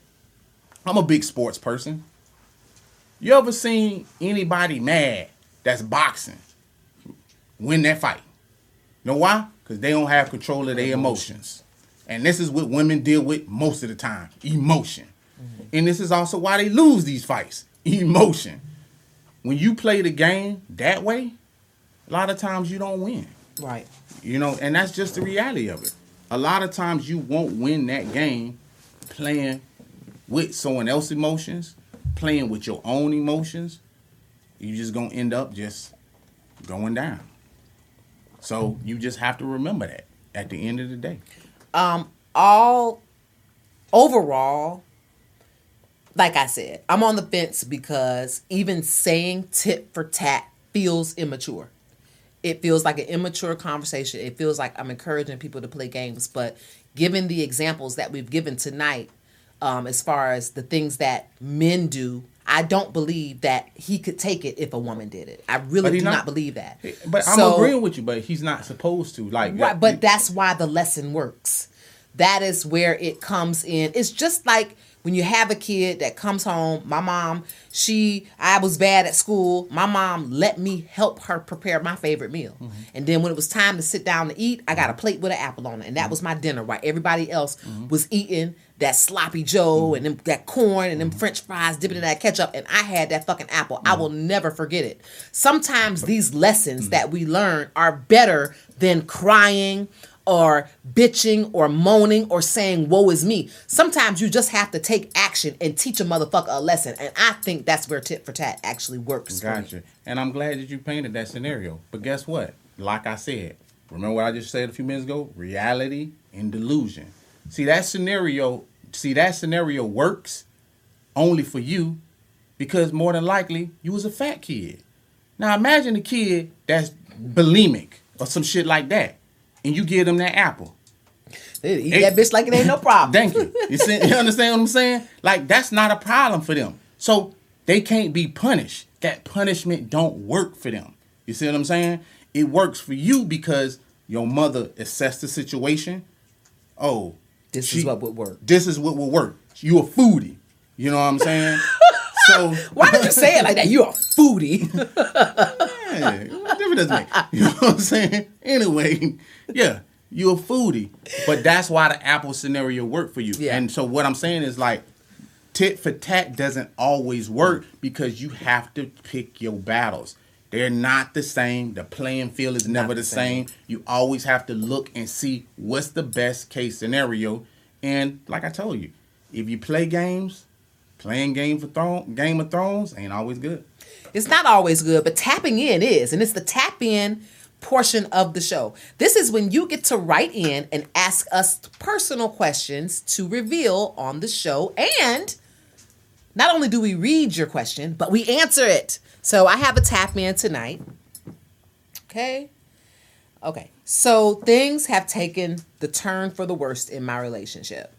I'm a big sports person. You ever seen anybody mad that's boxing win that fight? You know why? Because they don't have control of their emotions. And this is what women deal with most of the time emotion. Mm-hmm. And this is also why they lose these fights (laughs) emotion. When you play the game that way, a lot of times you don't win. Right. You know, and that's just the reality of it. A lot of times you won't win that game playing with someone else's emotions, playing with your own emotions. You just gonna end up just going down. So you just have to remember that at the end of the day. um all overall like i said i'm on the fence because even saying tit for tat feels immature it feels like an immature conversation it feels like i'm encouraging people to play games but given the examples that we've given tonight um, as far as the things that men do i don't believe that he could take it if a woman did it i really do not, not- believe that But I'm agreeing with you, but he's not supposed to. Like Right, but that's why the lesson works. That is where it comes in. It's just like when you have a kid that comes home, my mom, she, I was bad at school. My mom let me help her prepare my favorite meal. Mm-hmm. And then when it was time to sit down to eat, I got a plate with an apple on it. And that mm-hmm. was my dinner, while everybody else mm-hmm. was eating that sloppy Joe and them, that corn and them French fries, dipping in that ketchup. And I had that fucking apple. I will never forget it. Sometimes these lessons that we learn are better than crying or bitching or moaning or saying woe is me. Sometimes you just have to take action and teach a motherfucker a lesson. And I think that's where tit for tat actually works. Gotcha. And I'm glad that you painted that scenario. But guess what? Like I said, remember what I just said a few minutes ago? Reality and delusion. See that scenario, see that scenario works only for you because more than likely you was a fat kid. Now imagine a kid that's bulimic or some shit like that. And you give them that apple. They eat that bitch like it ain't no (laughs) problem. Thank you. You, see, you understand what I'm saying? Like that's not a problem for them. So they can't be punished. That punishment don't work for them. You see what I'm saying? It works for you because your mother assessed the situation. Oh, This she- is what would work. This is what will work. You a foodie. You know what I'm saying? (laughs) so Why did you say it like that? You a foodie. (laughs) Yeah, what difference does it make? You know what I'm saying? Anyway, yeah, you're a foodie, but that's why the Apple scenario worked for you. Yeah. And so what I'm saying is like, tit for tat doesn't always work because you have to pick your battles. They're not the same. The playing field is never the, the same. You always have to look and see what's the best case scenario. And like I told you, if you play games, playing Game Game of Thrones ain't always good. It's not always good, but tapping in is. And it's the tap in portion of the show. This is when you get to write in and ask us personal questions to reveal on the show. And not only do we read your question, but we answer it. So I have a tap in tonight. Okay. Okay. So things have taken the turn for the worst in my relationship.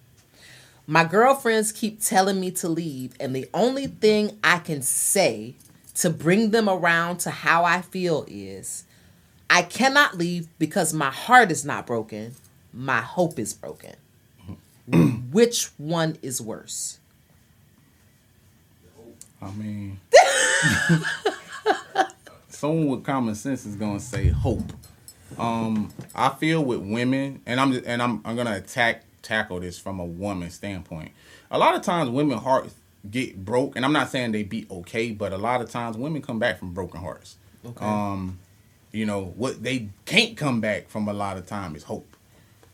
My girlfriends keep telling me to leave, and the only thing I can say to bring them around to how I feel is I cannot leave because my heart is not broken, my hope is broken. (clears throat) Which one is worse? I mean, (laughs) someone with common sense is gonna say hope. Um, I feel with women, and I'm and I'm I'm gonna attack tackle this from a woman standpoint. A lot of times, women hearts get broke, and I'm not saying they be okay, but a lot of times, women come back from broken hearts. Okay. Um, you know what they can't come back from a lot of time is hope.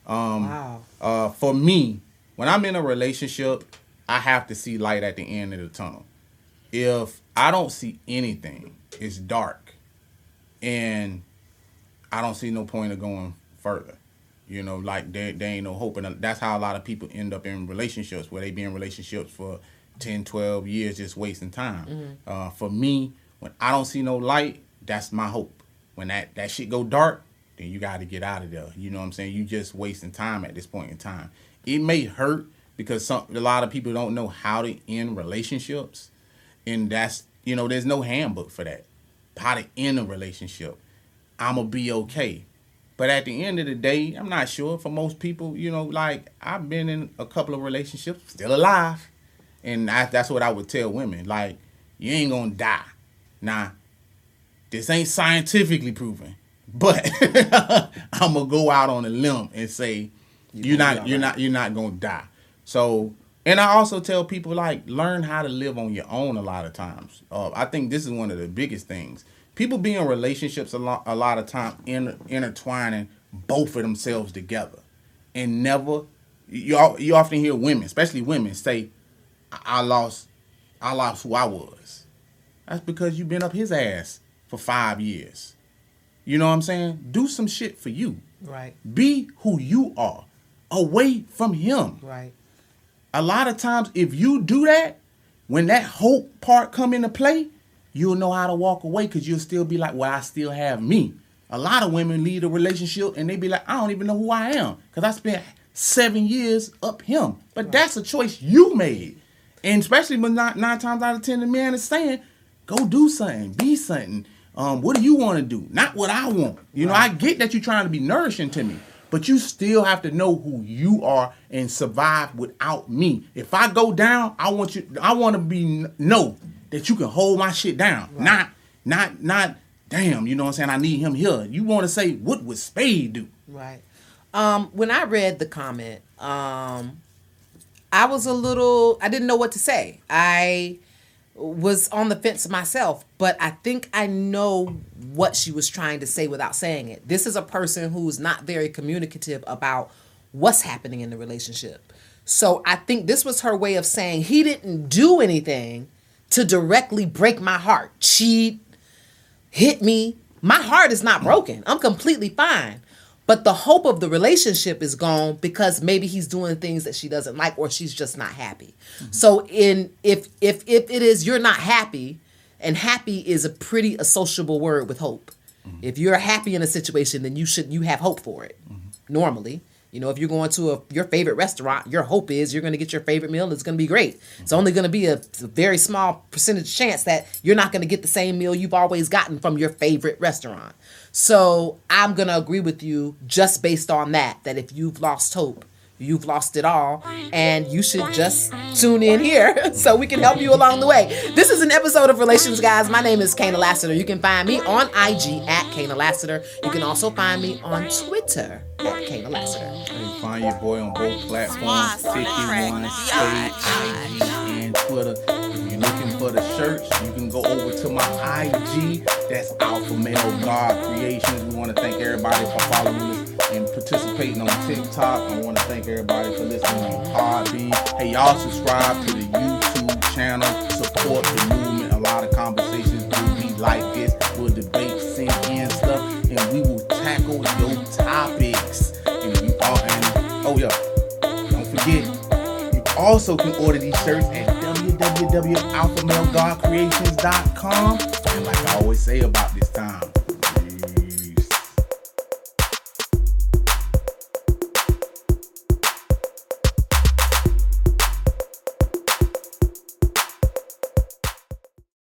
Um, wow. Uh, for me, when I'm in a relationship, I have to see light at the end of the tunnel. If I don't see anything, it's dark, and I don't see no point of going further. You know, like there, there ain't no hope, and that's how a lot of people end up in relationships where they be in relationships for 10, 12 years, just wasting time. Uh, for me, when I don't see no light, that's my hope. When that that shit go dark, then you got to get out of there. You know what I'm saying? You just wasting time at this point in time. It may hurt because some a lot of people don't know how to end relationships, and that's you know there's no handbook for that. How to end a relationship. I'ma be okay. But at the end of the day, I'm not sure. For most people, you know, like I've been in a couple of relationships, still alive, and I, that's what I would tell women. Like, you ain't gonna die. Nah, this ain't scientifically proven, but (laughs) I'm gonna go out on a limb and say you're not, you're alright. not, you're not gonna die. So, and I also tell people like learn how to live on your own. A lot of times, uh, I think this is one of the biggest things. People be in relationships a lot, a lot of time in, intertwining both of themselves together, and never. You you often hear women, especially women, say, "I lost, I lost who I was." That's because you've been up his ass for five years. You know what I'm saying? Do some shit for you. Right. Be who you are, away from him. Right. A lot of times, if you do that, when that hope part come into play, you'll know how to walk away because you'll still be like, "Well, I still have me." A lot of women leave a relationship and they be like, "I don't even know who I am because I spent seven years up him." But that's a choice you made, and especially when nine, nine times out of ten, the man is saying, "Go do something, be something." Um, what do you want to do? Not what I want. You know, I get that you're trying to be nourishing to me, but you still have to know who you are and survive without me. If I go down, I want you. I want to be know that you can hold my shit down. Not, not, not. Damn, you know what I'm saying? I need him here. You want to say what would Spade do? Right. Um, when I read the comment, um, I was a little, I didn't know what to say. I was on the fence myself, but I think I know what she was trying to say without saying it. This is a person who's not very communicative about what's happening in the relationship. So I think this was her way of saying he didn't do anything to directly break my heart, cheat, hit me. My heart is not broken. I'm completely fine. But the hope of the relationship is gone because maybe he's doing things that she doesn't like or she's just not happy. Mm-hmm. So in if if if it is you're not happy and happy is a pretty associable word with hope. Mm-hmm. If you're happy in a situation then you should you have hope for it. Mm-hmm. Normally, you know, if you're going to a your favorite restaurant, your hope is you're going to get your favorite meal. It's going to be great. It's only going to be a, a very small percentage chance that you're not going to get the same meal you've always gotten from your favorite restaurant. So I'm going to agree with you just based on that. That if you've lost hope, you've lost it all, and you should just tune in here (laughs) so we can help you along the way. This is an episode of Relations Guys. My name is Kaynah Lassiter. You can find me on IG at Kaynah Lassiter. You can also find me on Twitter at Kaynah Lassiter. You can find your boy on both platforms 51 Spade, IG, and Twitter. If you're looking for the shirts, you can go over to my IG. That's Alpha Male God Creations. We want to thank everybody for following us and participating on TikTok. I want to thank everybody for listening on Podbean. Hey, y'all subscribe to the YouTube channel. Support the movement. A lot of conversations will be like this. We'll debate, sing in stuff, and we will tackle your topics. And you all, and oh yeah, don't forget, you also can order these shirts at www.alphamalegodcreations.com. And like I always say about this time,